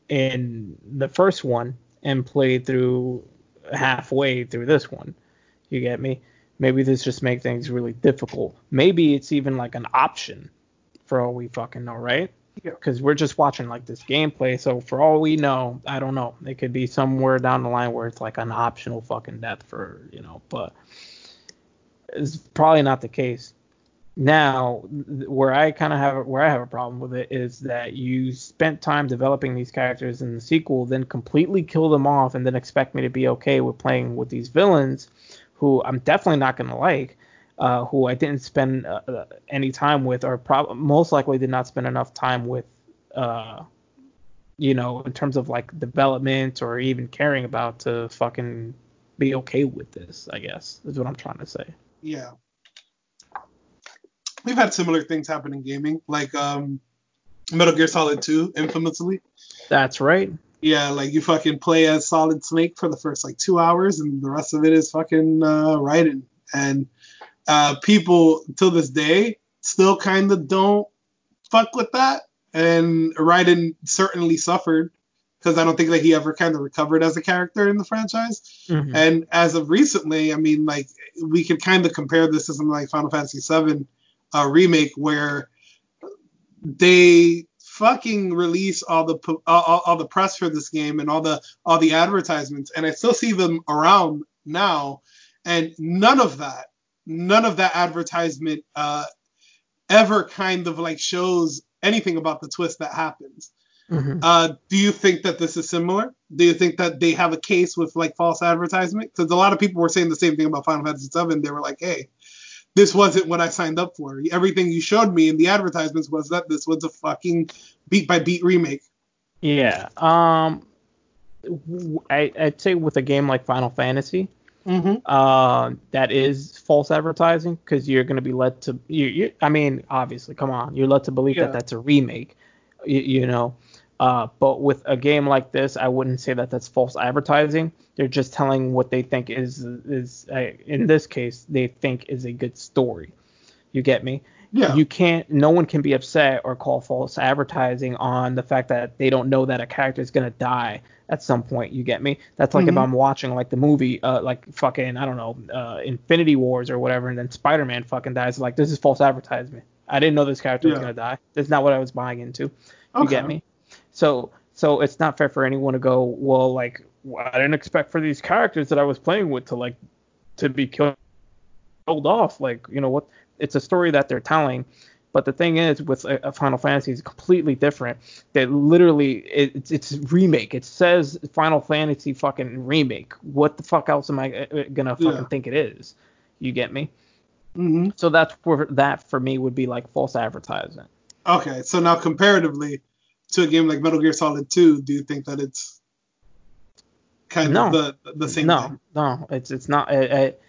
in the first one and played through halfway through this one. You get me? Maybe this just make things really difficult. Maybe it's even like an option for all we fucking know, right? Yeah. Because we're just watching like this gameplay. So for all we know, I don't know. It could be somewhere down the line where it's like an optional fucking death for you know, but it's probably not the case. Now, where I kind of have where I have a problem with it is that you spent time developing these characters in the sequel, then completely kill them off, and then expect me to be okay with playing with these villains, who I'm definitely not gonna like, uh, who I didn't spend uh, uh, any time with, or prob- most likely did not spend enough time with, uh, you know, in terms of like development or even caring about to fucking be okay with this. I guess is what I'm trying to say. yeah. We've had similar things happen in gaming, like um, Metal Gear Solid 2, infamously. That's right. Yeah, like you fucking play as Solid Snake for the first like two hours, and the rest of it is fucking uh, Raiden. And uh, people till this day still kind of don't fuck with that. And Raiden certainly suffered because I don't think that he ever kind of recovered as a character in the franchise. Mm-hmm. And as of recently, I mean, like we could kind of compare this to something like Final Fantasy VII uh, remake, where they fucking release all the all, all, the press for this game and all the all the advertisements, and I still see them around now, and none of that, none of that advertisement uh, ever kind of like shows anything about the twist that happens. Mm-hmm. Uh, do you think that this is similar? Do you think that they have a case with like false advertisement? Because a lot of people were saying the same thing about Final Fantasy VII. They were like, "Hey, this wasn't what I signed up for. Everything you showed me in the advertisements was that this was a fucking beat by beat remake." Yeah. Um. I, I'd say with a game like Final Fantasy, Mm-hmm. Uh, that is false advertising because you're going to be led to you, you, I mean, obviously, come on, you're led to believe yeah. that that's a remake. You, you know, uh, but with a game like this, I wouldn't say that that's false advertising. They're just telling what they think is is uh, in this case they think is a good story. You get me? Yeah. You can't. No one can be upset or call false advertising on the fact that they don't know that a character is gonna die at some point. You get me? That's like mm-hmm. if I'm watching like the movie, uh, like fucking I don't know, uh, Infinity Wars or whatever, and then Spider-Man fucking dies. Like this is false advertisement. I didn't know this character yeah. was gonna die. That's not what I was buying into. You get me? So so it's not fair for anyone to go, well, like I didn't expect for these characters that I was playing with to like to be killed off. Like you know what? It's a story that they're telling. But the thing is, with a, a Final Fantasy, is completely different. That literally, it, it's, it's remake. It says Final Fantasy fucking remake. What the fuck else am I uh, uh, gonna fucking yeah. think it is? You get me? Mm-hmm. So that's where that for me would be like false advertising. Okay, so now comparatively, to a game like Metal Gear Solid 2, do you think that it's kind no. of the the same no, thing? No, it's it's not. It, it,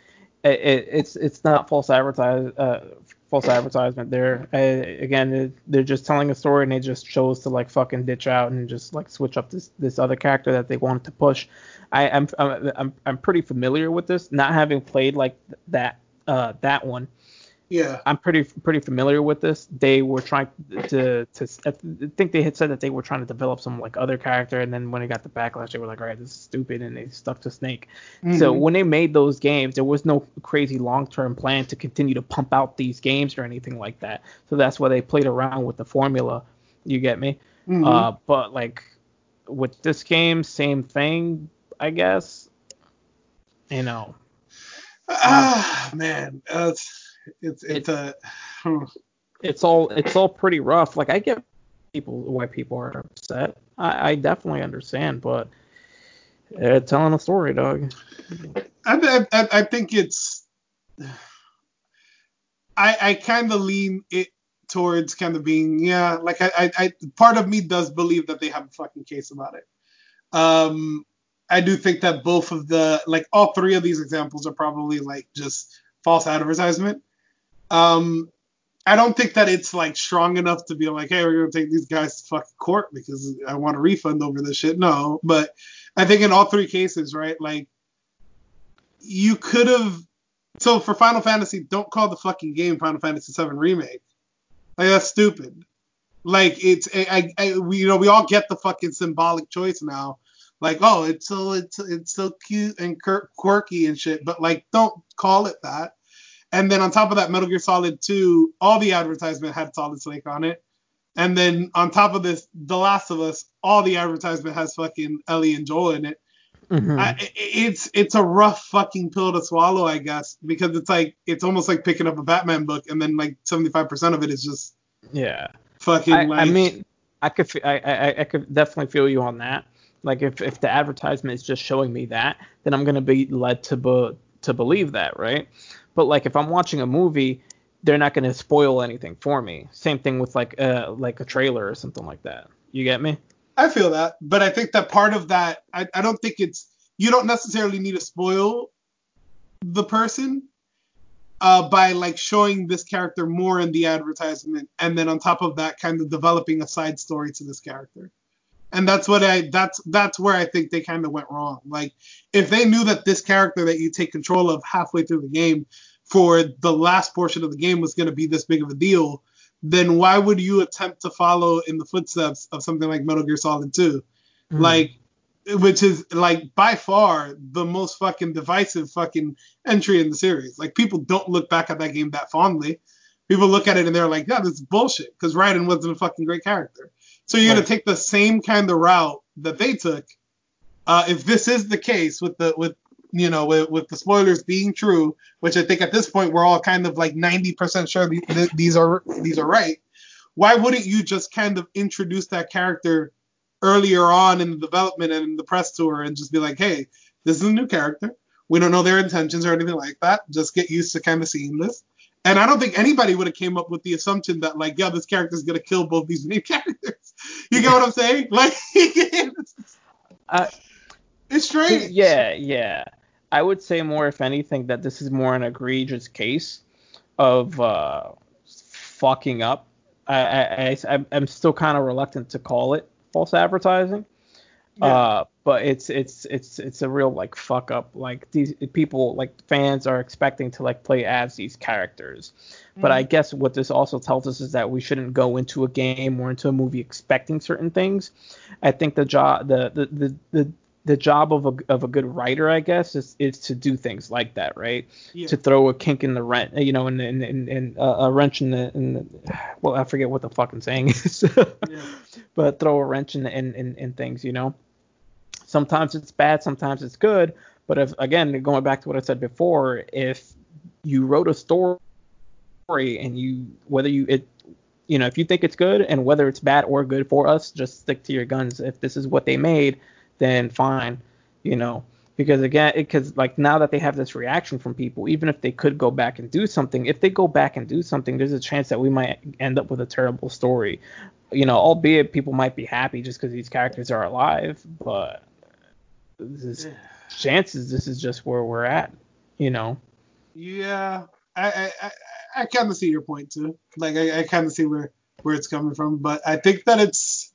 it, it's it's not false advertise uh, false advertisement. They're uh, again they're just telling a story and they just chose to like fucking ditch out and just like switch up this this other character that they wanted to push. I, I'm I'm I'm pretty familiar with this, not having played like that uh that one. Yeah. I'm pretty pretty familiar with this. They were trying to to I think they had said that they were trying to develop some like other character, and then when they got the backlash, they were like, all right, this is stupid, and they stuck to Snake. Mm-hmm. So when they made those games, there was no crazy long term plan to continue to pump out these games or anything like that. So that's why they played around with the formula. You get me? Mm-hmm. Uh, but like with this game, same thing, I guess. You know. Ah, man. Uh, it's it's a. It's all it's all pretty rough. Like I get people why people are upset. I, I definitely understand, but uh, telling a story, dog. I I, I think it's. I I kind of lean it towards kind of being yeah like I, I I part of me does believe that they have a fucking case about it. Um, I do think that both of the like all three of these examples are probably like just false advertisement. Um, I don't think that it's like strong enough to be like, hey, we're gonna take these guys to fucking court because I want a refund over this shit. No, but I think in all three cases, right, like you could have. So for Final Fantasy, don't call the fucking game Final Fantasy VII Remake. Like that's stupid. Like it's, I, I, we, you know, we all get the fucking symbolic choice now. Like, oh, it's so, it's, it's so cute and quirky and shit. But like, don't call it that. And then on top of that, Metal Gear Solid 2, all the advertisement had Solid Snake on it. And then on top of this, The Last of Us, all the advertisement has fucking Ellie and Joel in it. Mm-hmm. I, it's it's a rough fucking pill to swallow, I guess, because it's like it's almost like picking up a Batman book, and then like 75% of it is just yeah, fucking. I, like, I mean, I could I, I I could definitely feel you on that. Like if if the advertisement is just showing me that, then I'm gonna be led to be, to believe that, right? But like if I'm watching a movie, they're not going to spoil anything for me. Same thing with like uh like a trailer or something like that. You get me? I feel that, but I think that part of that, I, I don't think it's you don't necessarily need to spoil the person uh, by like showing this character more in the advertisement, and then on top of that, kind of developing a side story to this character. And that's what I that's that's where I think they kind of went wrong. Like if they knew that this character that you take control of halfway through the game for the last portion of the game was going to be this big of a deal, then why would you attempt to follow in the footsteps of something like Metal Gear Solid 2? Mm-hmm. Like which is like by far the most fucking divisive fucking entry in the series. Like people don't look back at that game that fondly. People look at it and they're like, yeah, this is bullshit because Raiden wasn't a fucking great character. So you're right. gonna take the same kind of route that they took. Uh, if this is the case with the with you know with, with the spoilers being true, which I think at this point we're all kind of like 90% sure these are these are right. Why wouldn't you just kind of introduce that character earlier on in the development and in the press tour and just be like, hey, this is a new character. We don't know their intentions or anything like that. Just get used to kind of seeing this. And I don't think anybody would have came up with the assumption that like, yeah, this character is gonna kill both these main characters. You get what I'm saying? Like, uh, it's strange. Yeah, yeah. I would say more, if anything, that this is more an egregious case of uh, fucking up. I, I, I I'm still kind of reluctant to call it false advertising. Yeah. Uh, but it's it's it's it's a real like fuck up. Like these people like fans are expecting to like play as these characters. Mm-hmm. But I mm. guess what this also tells us is that we shouldn't go into a game or into a movie expecting certain things. I think the job the the the, the the job of a of a good writer, I guess, is is to do things like that, right? Yeah. To throw a kink in the rent, you know, and and, and, and uh, a wrench in the, in the, well, I forget what the fucking saying is, yeah. but throw a wrench in, in in in things, you know. Sometimes it's bad, sometimes it's good, but if again, going back to what I said before, if you wrote a story and you whether you it you know if you think it's good and whether it's bad or good for us, just stick to your guns. If this is what they made then fine, you know. Because again, because like now that they have this reaction from people, even if they could go back and do something, if they go back and do something, there's a chance that we might end up with a terrible story. You know, albeit people might be happy just because these characters are alive, but this chances this is just where we're at. You know. Yeah, I I, I kind of see your point too. Like I, I kind of see where where it's coming from, but I think that it's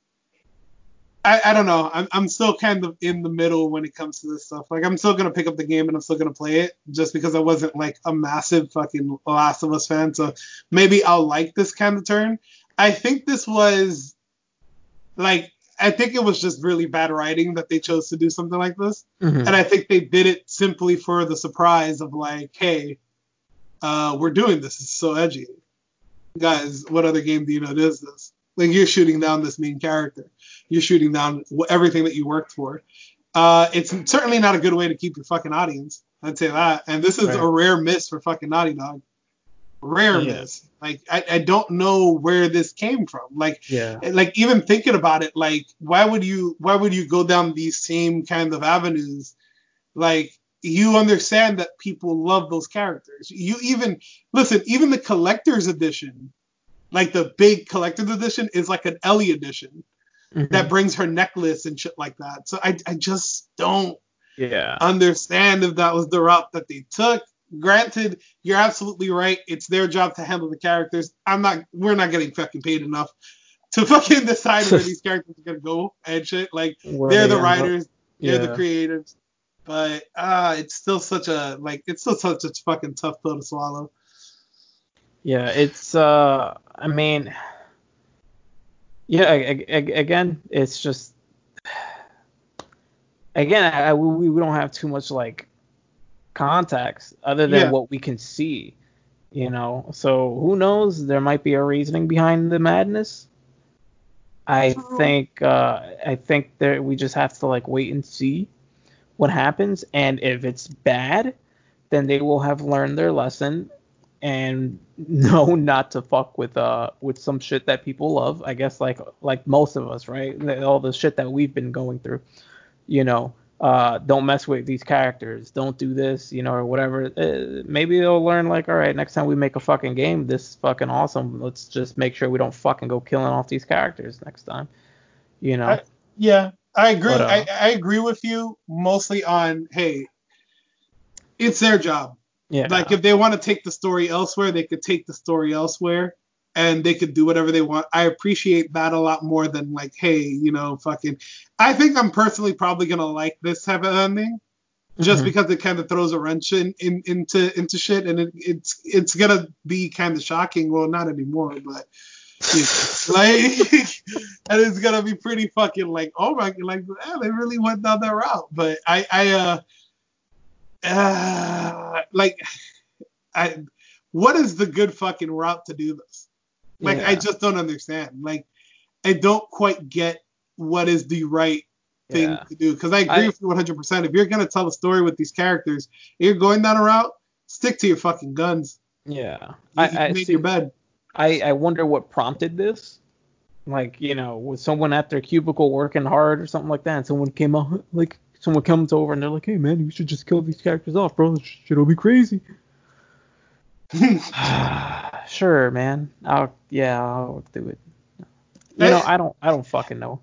I, I don't know. I'm, I'm still kind of in the middle when it comes to this stuff. Like, I'm still gonna pick up the game and I'm still gonna play it, just because I wasn't like a massive fucking Last of Us fan. So maybe I'll like this kind of turn. I think this was like I think it was just really bad writing that they chose to do something like this, mm-hmm. and I think they did it simply for the surprise of like, hey, uh, we're doing this. It's so edgy, guys. What other game do you know does this? Like you're shooting down this main character. You're shooting down everything that you worked for. Uh, it's certainly not a good way to keep your fucking audience. I'd say that. And this is right. a rare miss for fucking Naughty Dog. Rare yeah. Like I, I don't know where this came from. Like yeah. like even thinking about it, like why would you why would you go down these same kind of avenues? Like you understand that people love those characters. You even listen, even the collector's edition like the big collector's edition is like an Ellie edition mm-hmm. that brings her necklace and shit like that. So I I just don't yeah understand if that was the route that they took. Granted, you're absolutely right. It's their job to handle the characters. I'm not. We're not getting fucking paid enough to fucking decide where these characters are gonna go and shit. Like where they're they the writers, they're yeah. the creatives. But uh, it's still such a like it's still such a fucking tough pill to swallow. Yeah, it's uh I mean yeah, again, it's just again, I, we, we don't have too much like context other than yeah. what we can see, you know. So who knows? There might be a reasoning behind the madness. I think uh, I think that we just have to like wait and see what happens, and if it's bad, then they will have learned their lesson and know not to fuck with uh with some shit that people love. I guess like like most of us, right? All the shit that we've been going through. You know, uh, don't mess with these characters. Don't do this, you know, or whatever. Uh, maybe they'll learn like, all right, next time we make a fucking game, this is fucking awesome. Let's just make sure we don't fucking go killing off these characters next time. You know. I, yeah, I agree. But, uh, I, I agree with you mostly on hey, it's their job yeah. Like if they want to take the story elsewhere, they could take the story elsewhere. and they could do whatever they want. I appreciate that a lot more than like, hey, you know, fucking. I think I'm personally probably gonna like this type of ending, just Mhm. because it kind of throws a wrench in, in into into shit, and it, it's it's gonna be kind of shocking. Well, not anymore, but. you know, like and it's gonna be pretty fucking like oh my god, like yeah, they really went down that route but i i uh, uh like i what is the good fucking route to do this like I just don't understand. Like I don't quite get what is the right thing Yeah. to do because I agree I- with you 100%. If you're gonna tell a story with these characters, you're going down a route, stick to your fucking guns. Yeah. You, I, I, made see, your bed. I, I wonder what prompted this. Like, you know, was someone at their cubicle working hard or something like that, and someone came out, like, someone comes over and they're like, hey, man, you should just kill these characters off, bro. This shit'll be crazy. sure, man. I'll, yeah, I'll do it. You know, I don't, I don't fucking know.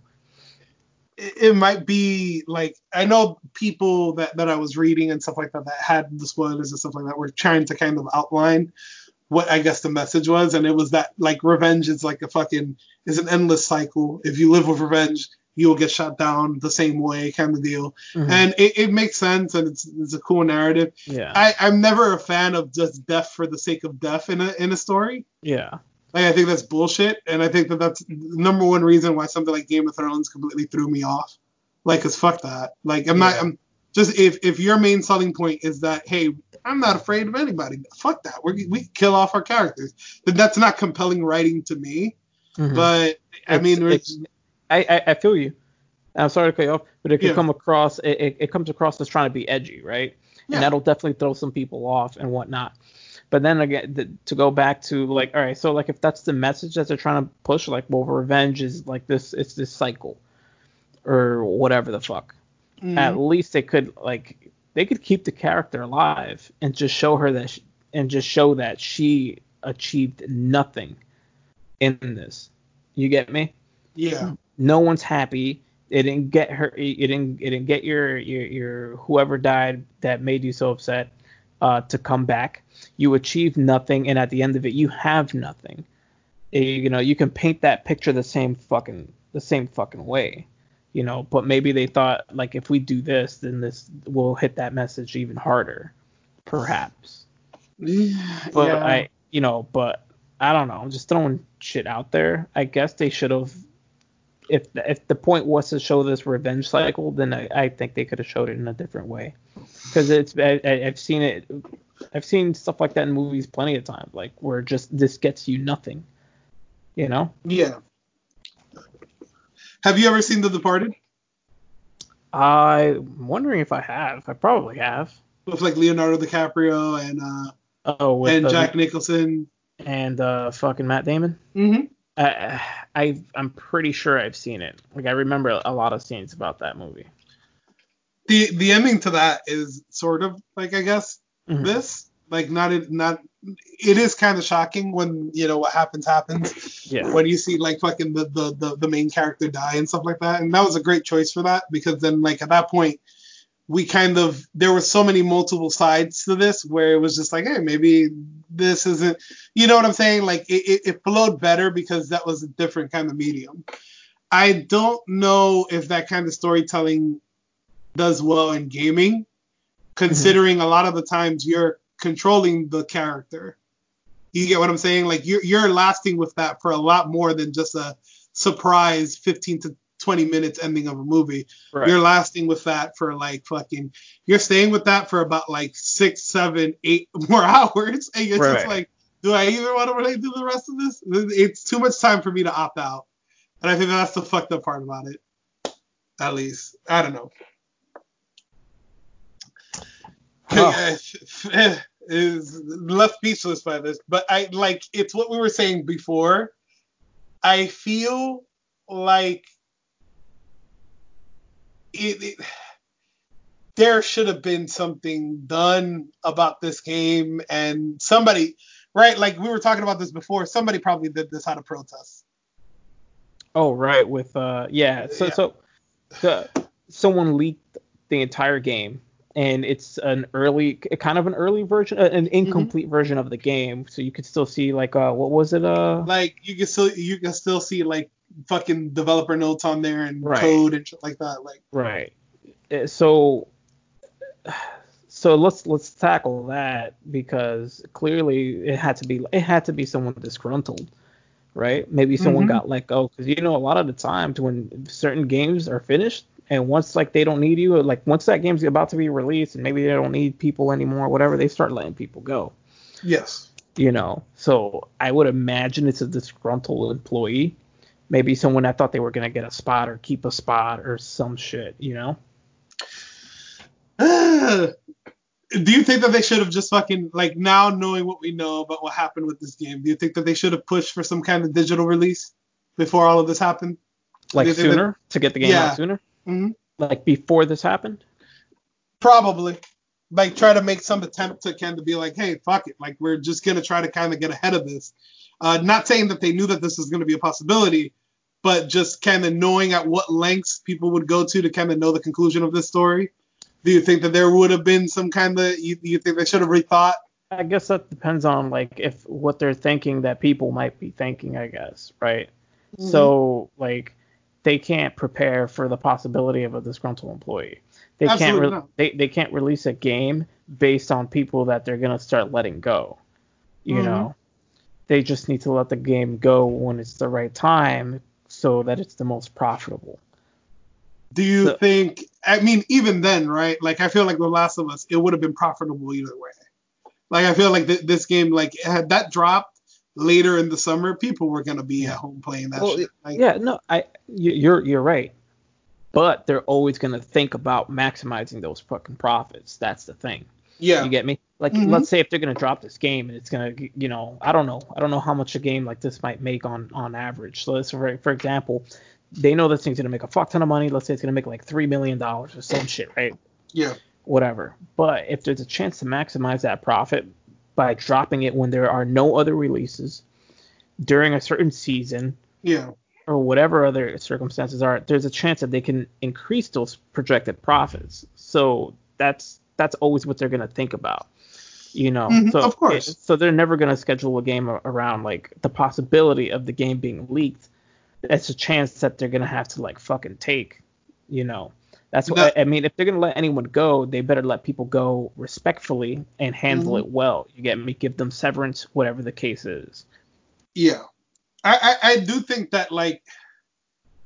It, might be like I know people that that I was reading and stuff like that that had the spoilers and stuff like that were trying to kind of outline what I guess the message was, and it was that like revenge is like a fucking is an endless cycle. If you live with revenge, you will get shot down the same way, kind of deal. Mhm. And it, it makes sense, and it's it's a cool narrative. yeah. I, I'm never a fan of just death for the sake of death in a in a story. yeah. Like I think that's bullshit, and I think that that's the number one reason why something like Game of Thrones completely threw me off. Like, cause fuck that. Like, I'm not. I'm just if if your main selling point is that hey, I'm not afraid of anybody. Fuck that. We we kill off our characters. Then that's not compelling writing to me. Mhm. But I mean, it's- I, I, I feel you. I'm sorry to cut you off, but it could Yeah. come across it, it, it comes across as trying to be edgy, right? Yeah. And that'll definitely throw some people off and whatnot. But then again, the, to go back to like, all right, so like if that's the message that they're trying to push, like, well, revenge is like this, it's this cycle, or whatever the fuck. mm, At least they could like they could keep the character alive and just show her that, she, and just show that she achieved nothing in this. You get me? yeah, no one's happy. It didn't get her. It didn't. It didn't get your your your whoever died that made you so upset uh, to come back. You achieve nothing, and at the end of it, you have nothing. You know, you can paint that picture the same fucking the same fucking way. You know, but maybe they thought like if we do this, then this will hit that message even harder, perhaps. But yeah. I, you know, but I don't know. I'm just throwing shit out there. I guess they should have. If if the point was to show this revenge cycle, then I, I think they could have showed it in a different way. Because it's I, I- I've seen it. I've seen stuff like that in movies plenty of times, like where just this gets you nothing. You know? yeah. Have you ever seen The Departed I'm wondering if I have. I probably have. with like Leonardo DiCaprio and uh Oh, and the- Jack Nicholson? and uh, fucking Matt Damon. Mm-hmm. I, I I'm pretty sure I've seen it. Like I remember a lot of scenes about that movie. the the ending to that is sort of like I guess Mhm. this like not it not it is kind of shocking when you know what happens happens Yeah. when you see like fucking the, the the the main character die and stuff like that and that was a great choice for that because then like at that point we kind of there were so many multiple sides to this where it was just like hey maybe this isn't you know what I'm saying like it, it, it flowed better because that was a different kind of medium I don't know if that kind of storytelling does well in gaming, considering mm-hmm. a lot of the times you're controlling the character. You get what I'm saying? Like you're you're lasting with that for a lot more than just a surprise 15 to 20 minutes ending of a movie. Right. You're lasting with that for like fucking. You're staying with that for about like six, seven, eight more hours, and you're just like, do I even want to really do the rest of this? It's too much time for me to opt out, and I think that's the fucked up part about it. At least I don't know. Oh. is left speechless by this, but I like it's what we were saying before. I feel like it, it there should have been something done about this game and somebody right like we were talking about this before somebody probably did this out of protest Oh right, with uh yeah. So Yeah. so the someone leaked the entire game and it's an early, kind of an early version, uh, an Mm-hmm. incomplete version of the game. So you could still see like, uh, what was it? Uh, Like you can still you can still see like fucking developer notes on there and Right. code and shit like that. Like Right. Uh, So so let's let's tackle that because clearly it had to be it had to be someone disgruntled, right? Maybe someone Mhm. got let go because you know a lot of the times when certain games are finished and once like they don't need you, like once that game's about to be released and maybe they don't need people anymore, whatever, they start letting people go. yes. You know, so I would imagine it's a disgruntled employee, maybe someone that thought they were gonna get a spot or keep a spot or some shit, you know. do you think that they should have just fucking like now knowing what we know about what happened with this game? Do you think that they should have pushed for some kind of digital release before all of this happened? like Do you that- sooner to get the game Yeah. out sooner hmm like before this happened Probably. Like try to make some attempt to kind of be like, hey, fuck it. Like we're just gonna try to kind of get ahead of this. Uh, not saying that they knew that this was gonna be a possibility, but just kind of knowing at what lengths people would go to to kind of know the conclusion of this story. Do you think that there would have been some kind of you, you think they should have rethought? i guess that depends on like if what they're thinking that people might be thinking i guess right Mm-hmm. so like they can't prepare for the possibility of a disgruntled employee they can't re- they, they can't release a game based on people that they're going to start letting go you Mhm. know they just need to let the game go when it's the right time so that it's the most profitable Do you So- think? I mean, even then, right? Like, I feel like The Last of Us, it would have been profitable either way. Like, I feel like th- this game, like, had that dropped later in the summer, people were gonna be at home playing that Well. Like, yeah, no, I you- you're you're right. But they're always gonna think about maximizing those fucking profits. That's the thing. yeah, You get me? Like, Mhm. let's say if they're gonna drop this game and it's gonna, you know, I don't know, I don't know how much a game like this might make on on average. So, let's for for example, they know this thing's gonna make a fuck ton of money. Let's say it's gonna make like three million dollars or some shit, right? yeah, Whatever. But if there's a chance to maximize that profit by dropping it when there are no other releases during a certain season yeah, or whatever other circumstances are, there's a chance that they can increase those projected profits. So that's that's always what they're gonna think about, you know. Mhm, so of course. so they're never gonna schedule a game around like the possibility of the game being leaked. It's a chance that they're gonna have to like fucking take, you know. That's what No. I, I mean. If they're gonna let anyone go, they better let people go respectfully and handle Mhm. it well. You get me? Give them severance, whatever the case is. yeah. I, I, I do think that like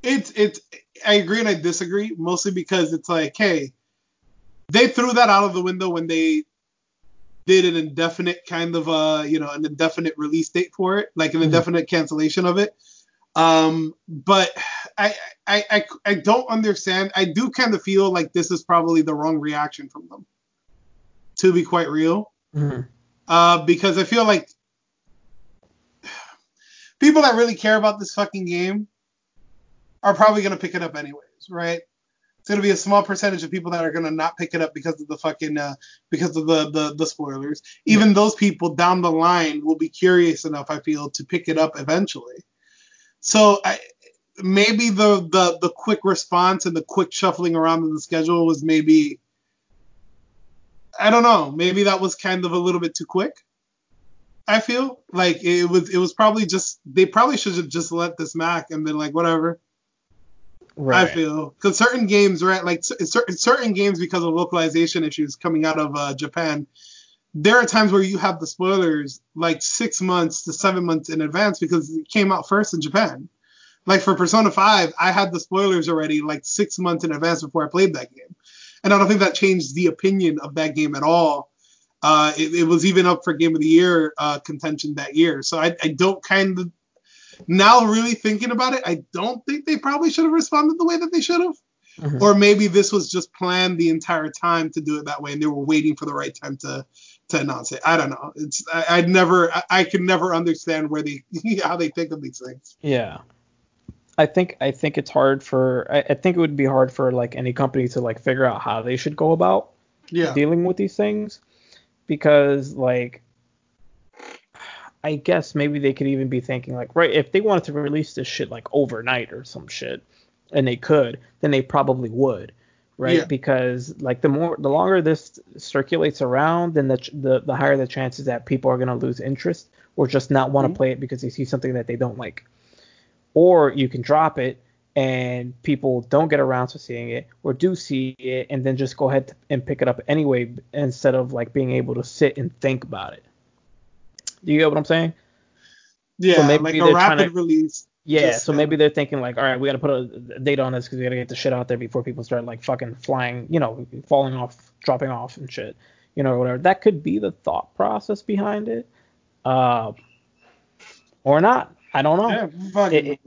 it's it's I agree and I disagree mostly because it's like hey they threw that out of the window when they did an indefinite kind of uh you know an indefinite release date for it like an Mhm. indefinite cancellation of it um but I, I I I don't understand I do kind of feel like this is probably the wrong reaction from them to be quite real Mhm. uh, because I feel like people that really care about this fucking game are probably gonna pick it up anyways, right? It's gonna be a small percentage of people that are gonna not pick it up because of the fucking uh, because of the, the the spoilers. Even those people down the line will be curious enough, I feel, to pick it up eventually. So I maybe the the the quick response and the quick shuffling around of the schedule was maybe I don't know, maybe that was kind of a little bit too quick. I feel like it was it was probably just they probably should have just let this Mac and been like whatever. Right. I feel because certain games, right, like certain certain games because of localization issues coming out of uh, Japan, there are times where you have the spoilers like six months to seven months in advance because it came out first in Japan. Like for Persona 5, I had the spoilers already like six months in advance before I played that game, and I don't think that changed the opinion of that game at all. Uh, it, it was even up for Game of the Year uh, contention that year, so I, I don't kind of now really thinking about it, I don't think they probably should have responded the way that they should have. Mhm. Or maybe this was just planned the entire time to do it that way, and they were waiting for the right time to to announce it. I don't know. It's I, I'd never I, I can never understand where they how they think of these things. Yeah. I think I think it's hard for I, I think it would be hard for like any company to like figure out how they should go about Yeah. dealing with these things because like I guess maybe they could even be thinking like right if they wanted to release this shit like overnight or some shit and they could then they probably would right? Yeah. Because like the more the longer this circulates around, then the the, the higher the chances that people are going to lose interest or just not want to Mhm. play it because they see something that they don't like. Or you can drop it and people don't get around to seeing it or do see it and then just go ahead and pick it up anyway instead of like being able to sit and think about it. Do you get what I'm saying? Yeah, maybe like a rapid to- release. Yeah, so maybe they're thinking like, all right, we got to put a date on this because we got to get the shit out there before people start like fucking flying, you know, falling off, dropping off and shit, you know, whatever. That could be the thought process behind it, uh, or not. I don't know. Yeah, fucking It-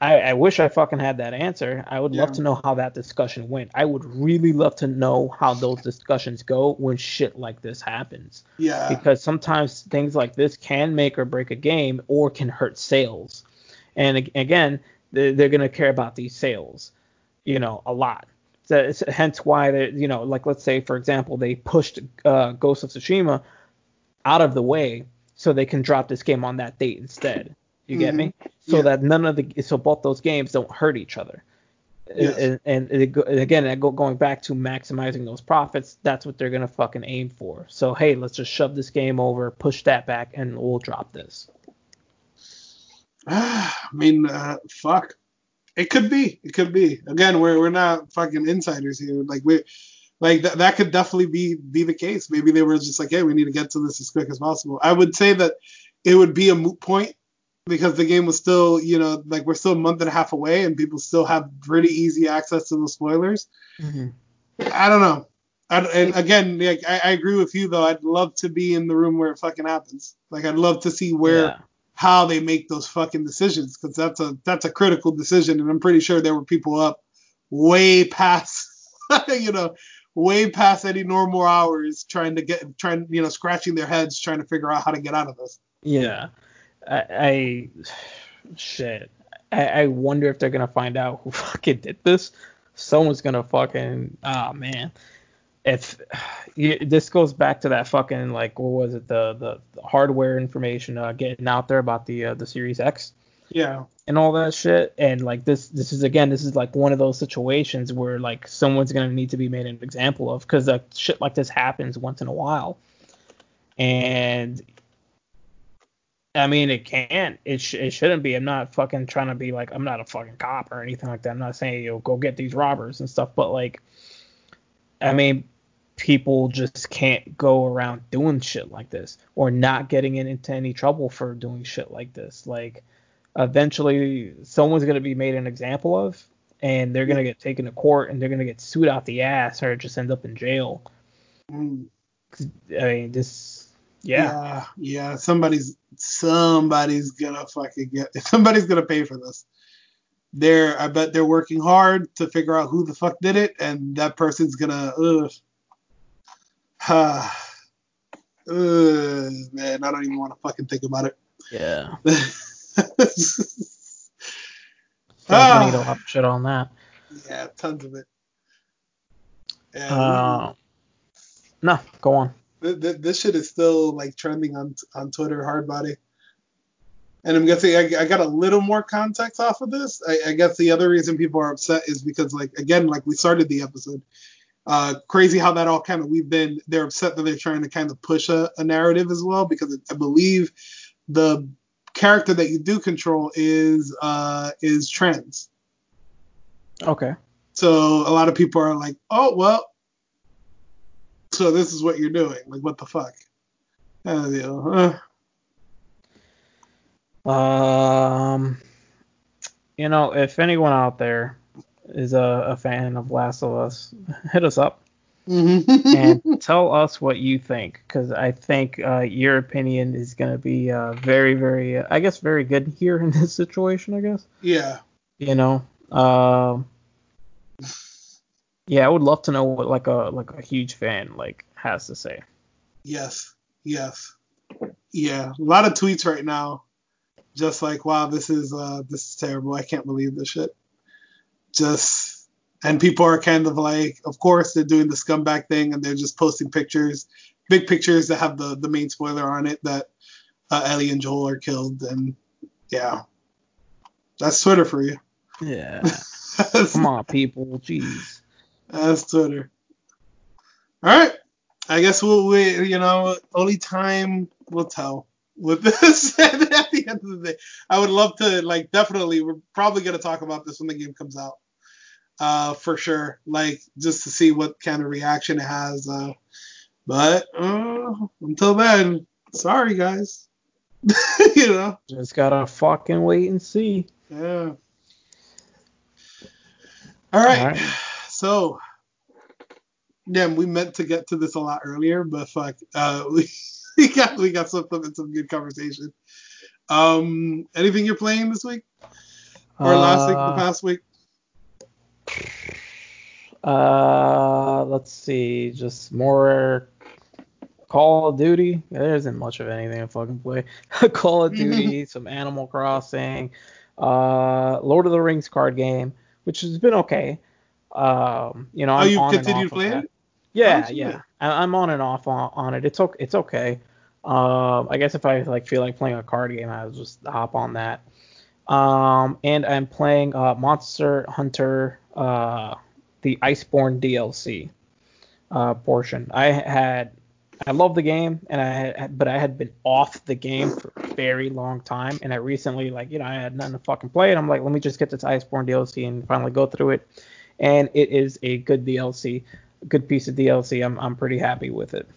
I, I wish I fucking had that answer. I would love to know how that discussion went. I would really love to know how those discussions go when shit like this happens Yeah. because sometimes things like this can make or break a game or can hurt sales. And again, they're, they're going to care about these sales, you know, a lot. So it's, hence why they, you know, like let's say for example, they pushed uh, Ghost of Tsushima out of the way so they can drop this game on that date instead. You get me? So Yeah. that none of the so both those games don't hurt each other. Yes. And, and, it and again, going back to maximizing those profits, that's what they're gonna fucking aim for. So hey, let's just shove this game over, push that back, and we'll drop this. I mean, uh, fuck. It could be. It could be. Again, we're we're not fucking insiders here. Like we, like that that could definitely be be the case. Maybe they were just like, hey, we need to get to this as quick as possible. I would say that it would be a moot point because the game was still, you know, like we're still a month and a half away, and people still have pretty easy access to the spoilers. I don't know. I, and again, like I, I agree with you though. I'd love to be in the room where it fucking happens. Like I'd love to see where Yeah. How they make those fucking decisions because that's a that's a critical decision, and I'm pretty sure there were people up way past, you know, way past any normal hours trying to get trying you know scratching their heads trying to figure out how to get out of this. Yeah. I, I shit. I, I wonder if they're gonna find out who fucking did this. Someone's gonna fucking oh man. If you, this goes back to that fucking like what was it the the, the hardware information uh, getting out there about the uh, the Series X Yeah, and all that shit and like this this is again this is like one of those situations where like someone's gonna need to be made an example of because like shit like this happens once in a while and I mean, it can't. It, sh- it shouldn't be. I'm not fucking trying to be like, I'm not a fucking cop or anything like that. I'm not saying, yo, go get these robbers and stuff. But, like, I mean, people just can't go around doing shit like this or not getting into any trouble for doing shit like this. Like, eventually, someone's going to be made an example of, and they're going to get taken to court and they're going to get sued out the ass or just end up in jail. Mm, I mean, this, yeah. yeah, yeah. Somebody's somebody's gonna fucking get. Somebody's gonna pay for this. They're I bet they're working hard to figure out who the fuck did it, and that person's gonna. Ugh. Ah. Ugh, man, I don't even want to fucking think about it. Yeah. Ah. Benito have shit on that. yeah, tons of it. Yeah, Uh, no, go on. th- th- this shit is still like trending on on Twitter, hard body. And I'm guessing I, I got a little more context off of this. I, I guess the other reason people are upset is because, like, again, like we started the episode, uh, crazy how that all kind of we've been. They're upset that they're trying to kind of push a, a narrative as well because I believe the character that you do control is uh is trans. Okay. So a lot of people are like, oh well, so this is what you're doing. Like, what the fuck? Uh, you know, uh, Um, you know, if anyone out there is a, a fan of Last of Us, hit us up and tell us what you think, because I think uh, your opinion is going to be uh, very, very, uh, I guess, very good here in this situation. I guess. yeah, You know. Um. yeah, I would love to know what like a like a huge fan like has to say. yes, yes, yeah. A lot of tweets right now, just like, wow, this is uh, this is terrible. I can't believe this shit. Just and people are kind of like, of course, they're doing the scumbag thing and they're just posting pictures, big pictures that have the the main spoiler on it that uh, Ellie and Joel are killed, and yeah, that's Twitter for you. Yeah. Come on, people. Jeez. That's Twitter. All right. I guess we'll wait. You know, only time will tell with this at the end of the day. I would love to, like, definitely, we're probably going to talk about this when the game comes out. Uh, for sure. Like, just to see what kind of reaction it has. Uh, but uh, until then, sorry, guys. you know? Just gotta fucking wait and see. Yeah. All right. All right. So, yeah, we meant to get to this a lot earlier, but fuck, uh, we, we got we got some some good conversation. Um, anything you're playing this week or last week, the uh, past week? Uh, let's see, just more Call of Duty. There isn't much of anything I fucking play. Call of Duty, some Animal Crossing, uh, Lord of the Rings card game, which has been okay. Um, you know, I'm oh, you on continue playing it? Yeah, yeah. I, am on and off on, on, it. It's okay. It's okay. Um, I guess if I like feel like playing a card game, I'll just hop on that. Um, and I'm playing uh, Monster Hunter, uh, the Iceborne DLC uh, portion. I had, I love the game, and I had, but I had been off the game for a very long time, and I recently, like, you know, I had nothing to fucking play, and I'm like, let me just get this Iceborne DLC and finally go through it and it is a good DLC, a good piece of DLC. I'm I'm pretty happy with it.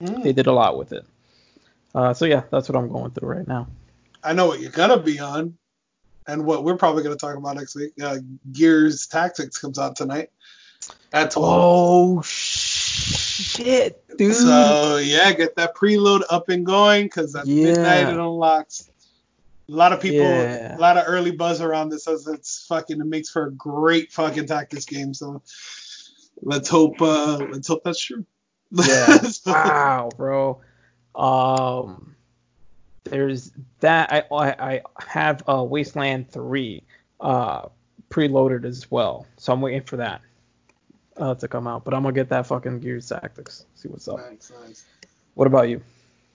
Mm. They did a lot with it. Uh, so yeah, that's what I'm going through right now. I know what you're gonna be on, and what we're probably gonna talk about next week. Uh, Gears Tactics comes out tonight at 12. Oh shit, dude. So yeah, get that preload up and going because at yeah. midnight it unlocks. A lot of people, yeah. a lot of early buzz around this as it's fucking. It makes for a great fucking tactics game. So let's hope. uh Let's hope that's true. Yeah. so, wow, bro. Um, there's that. I I, I have uh, Wasteland Three uh preloaded as well, so I'm waiting for that uh, to come out. But I'm gonna get that fucking Gears Tactics. See what's up. Nice, nice. What about you?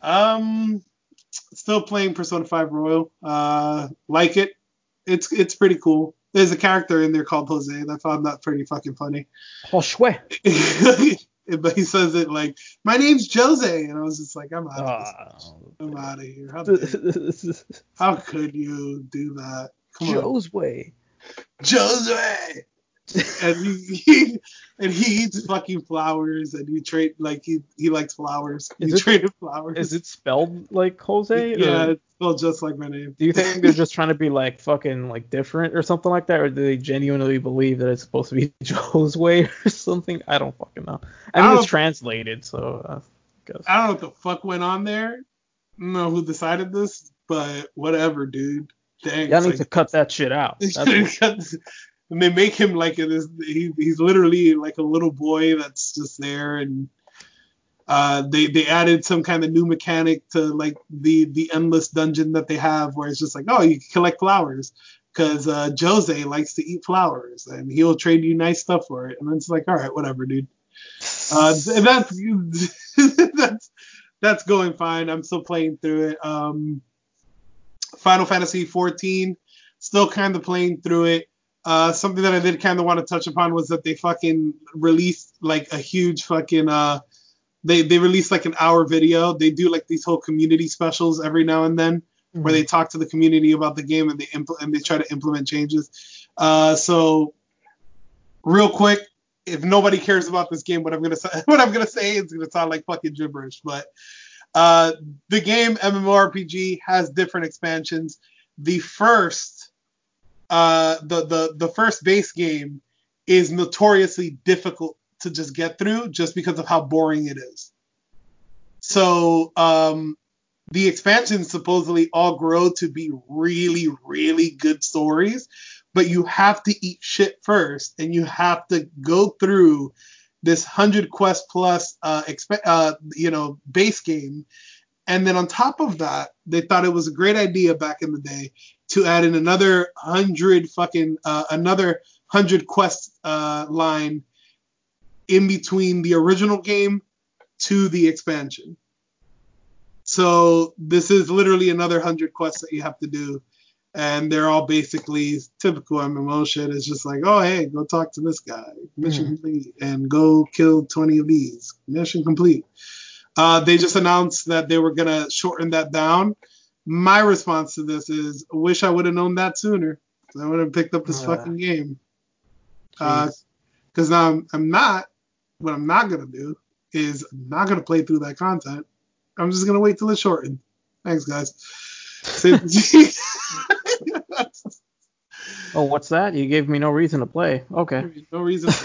Um, still playing Persona 5 Royal. Uh, like it. It's it's pretty cool. There's a character in there called Jose, and I found that pretty fucking funny. Josue. but he says it like, "My name's Jose," and I was just like, "I'm out of oh. I'm out of here. How, how could you do that? Come Josue. on, Josue and he, he, and he eats fucking flowers and he trade like he he likes flowers. Is he it, traded flowers. Is it spelled like Jose? Yeah, or? it's spelled just like my name. Do you think they're just trying to be like fucking like different or something like that, or do they genuinely believe that it's supposed to be Joe's way or something? I don't fucking know. I mean, I it's translated, so uh, I guess. I don't know what the fuck went on there. I don't know who decided this, but whatever, dude. Thanks. Y'all need like, to cut that shit out. That's and they make him like this. He, he's literally like a little boy that's just there, and uh, they they added some kind of new mechanic to like the the endless dungeon that they have, where it's just like, oh, you collect flowers because uh, Jose likes to eat flowers, and he'll trade you nice stuff for it. And then it's like, all right, whatever, dude. Uh, that's that's that's going fine. I'm still playing through it. Um, Final Fantasy 14, still kind of playing through it. Uh, something that I did kind of want to touch upon was that they fucking released like a huge fucking uh, they they released like an hour video. They do like these whole community specials every now and then mm-hmm. where they talk to the community about the game and they impl- and they try to implement changes. Uh, so real quick, if nobody cares about this game, what I'm gonna say what I'm gonna say is gonna sound like fucking gibberish, but uh, the game MMORPG has different expansions. The first uh, the the the first base game is notoriously difficult to just get through just because of how boring it is. So um, the expansions supposedly all grow to be really really good stories, but you have to eat shit first, and you have to go through this hundred quest plus uh, exp- uh, you know base game. And then on top of that, they thought it was a great idea back in the day to add in another hundred fucking uh, another hundred quest uh, line in between the original game to the expansion. So this is literally another hundred quests that you have to do. and they're all basically typical MMO shit. It's just like, oh hey, go talk to this guy, mission Mhm. complete, and go kill 20 of these, mission complete. Uh, they just announced that they were gonna shorten that down. My response to this is, I wish I would have known that sooner. I would have picked up this Uh, fucking game. Because now I'm, I'm not. What I'm not gonna do is I'm not gonna play through that content. I'm just gonna wait till it's shortened. Thanks, guys. oh, what's that? You gave me no reason to play. Okay. no reason.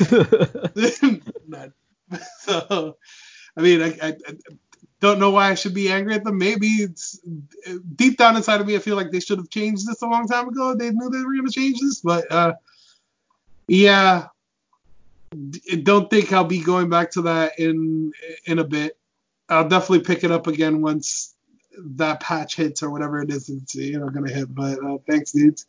So, I mean, I, I don't know why I should be angry at them. Maybe it's deep down inside of me, I feel like they should have changed this a long time ago. They knew they were going to change this, but uh, yeah, D- don't think I'll be going back to that in in a bit. I'll definitely pick it up again once that patch hits or whatever it is it's you know gonna hit. But uh, thanks, dudes.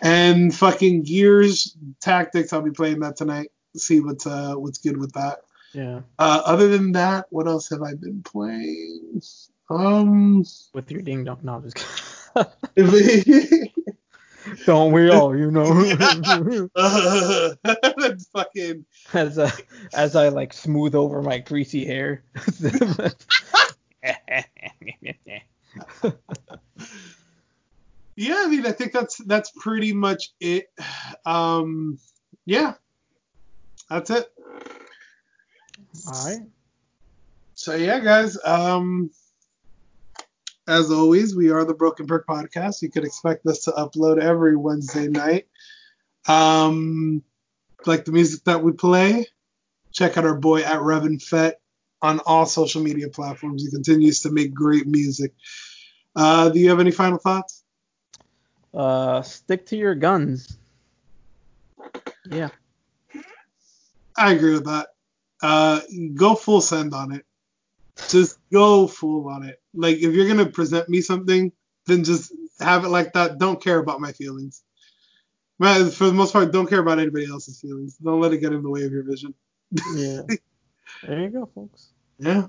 And fucking Gears Tactics, I'll be playing that tonight. See what's uh what's good with that. Yeah. Uh, other than that, what else have I been playing? Um, With your ding dong. No, I'm just kidding. Don't we all, you know? that's fucking. as I, as I like smooth over my greasy hair. Yeah, I mean, I think that's that's pretty much it. Um, yeah, that's it. All right. So yeah, guys. Um, as always, we are the Broken Perk Podcast. You could expect us to upload every Wednesday night. Um, like the music that we play, check out our boy at Revan Fett on all social media platforms. He continues to make great music. Uh, do you have any final thoughts? Uh, stick to your guns. Yeah. I agree with that. Uh, go full send on it. Just go full on it. Like if you're gonna present me something, then just have it like that. Don't care about my feelings. Man, for the most part, don't care about anybody else's feelings. Don't let it get in the way of your vision. Yeah. There you go, folks. Yeah.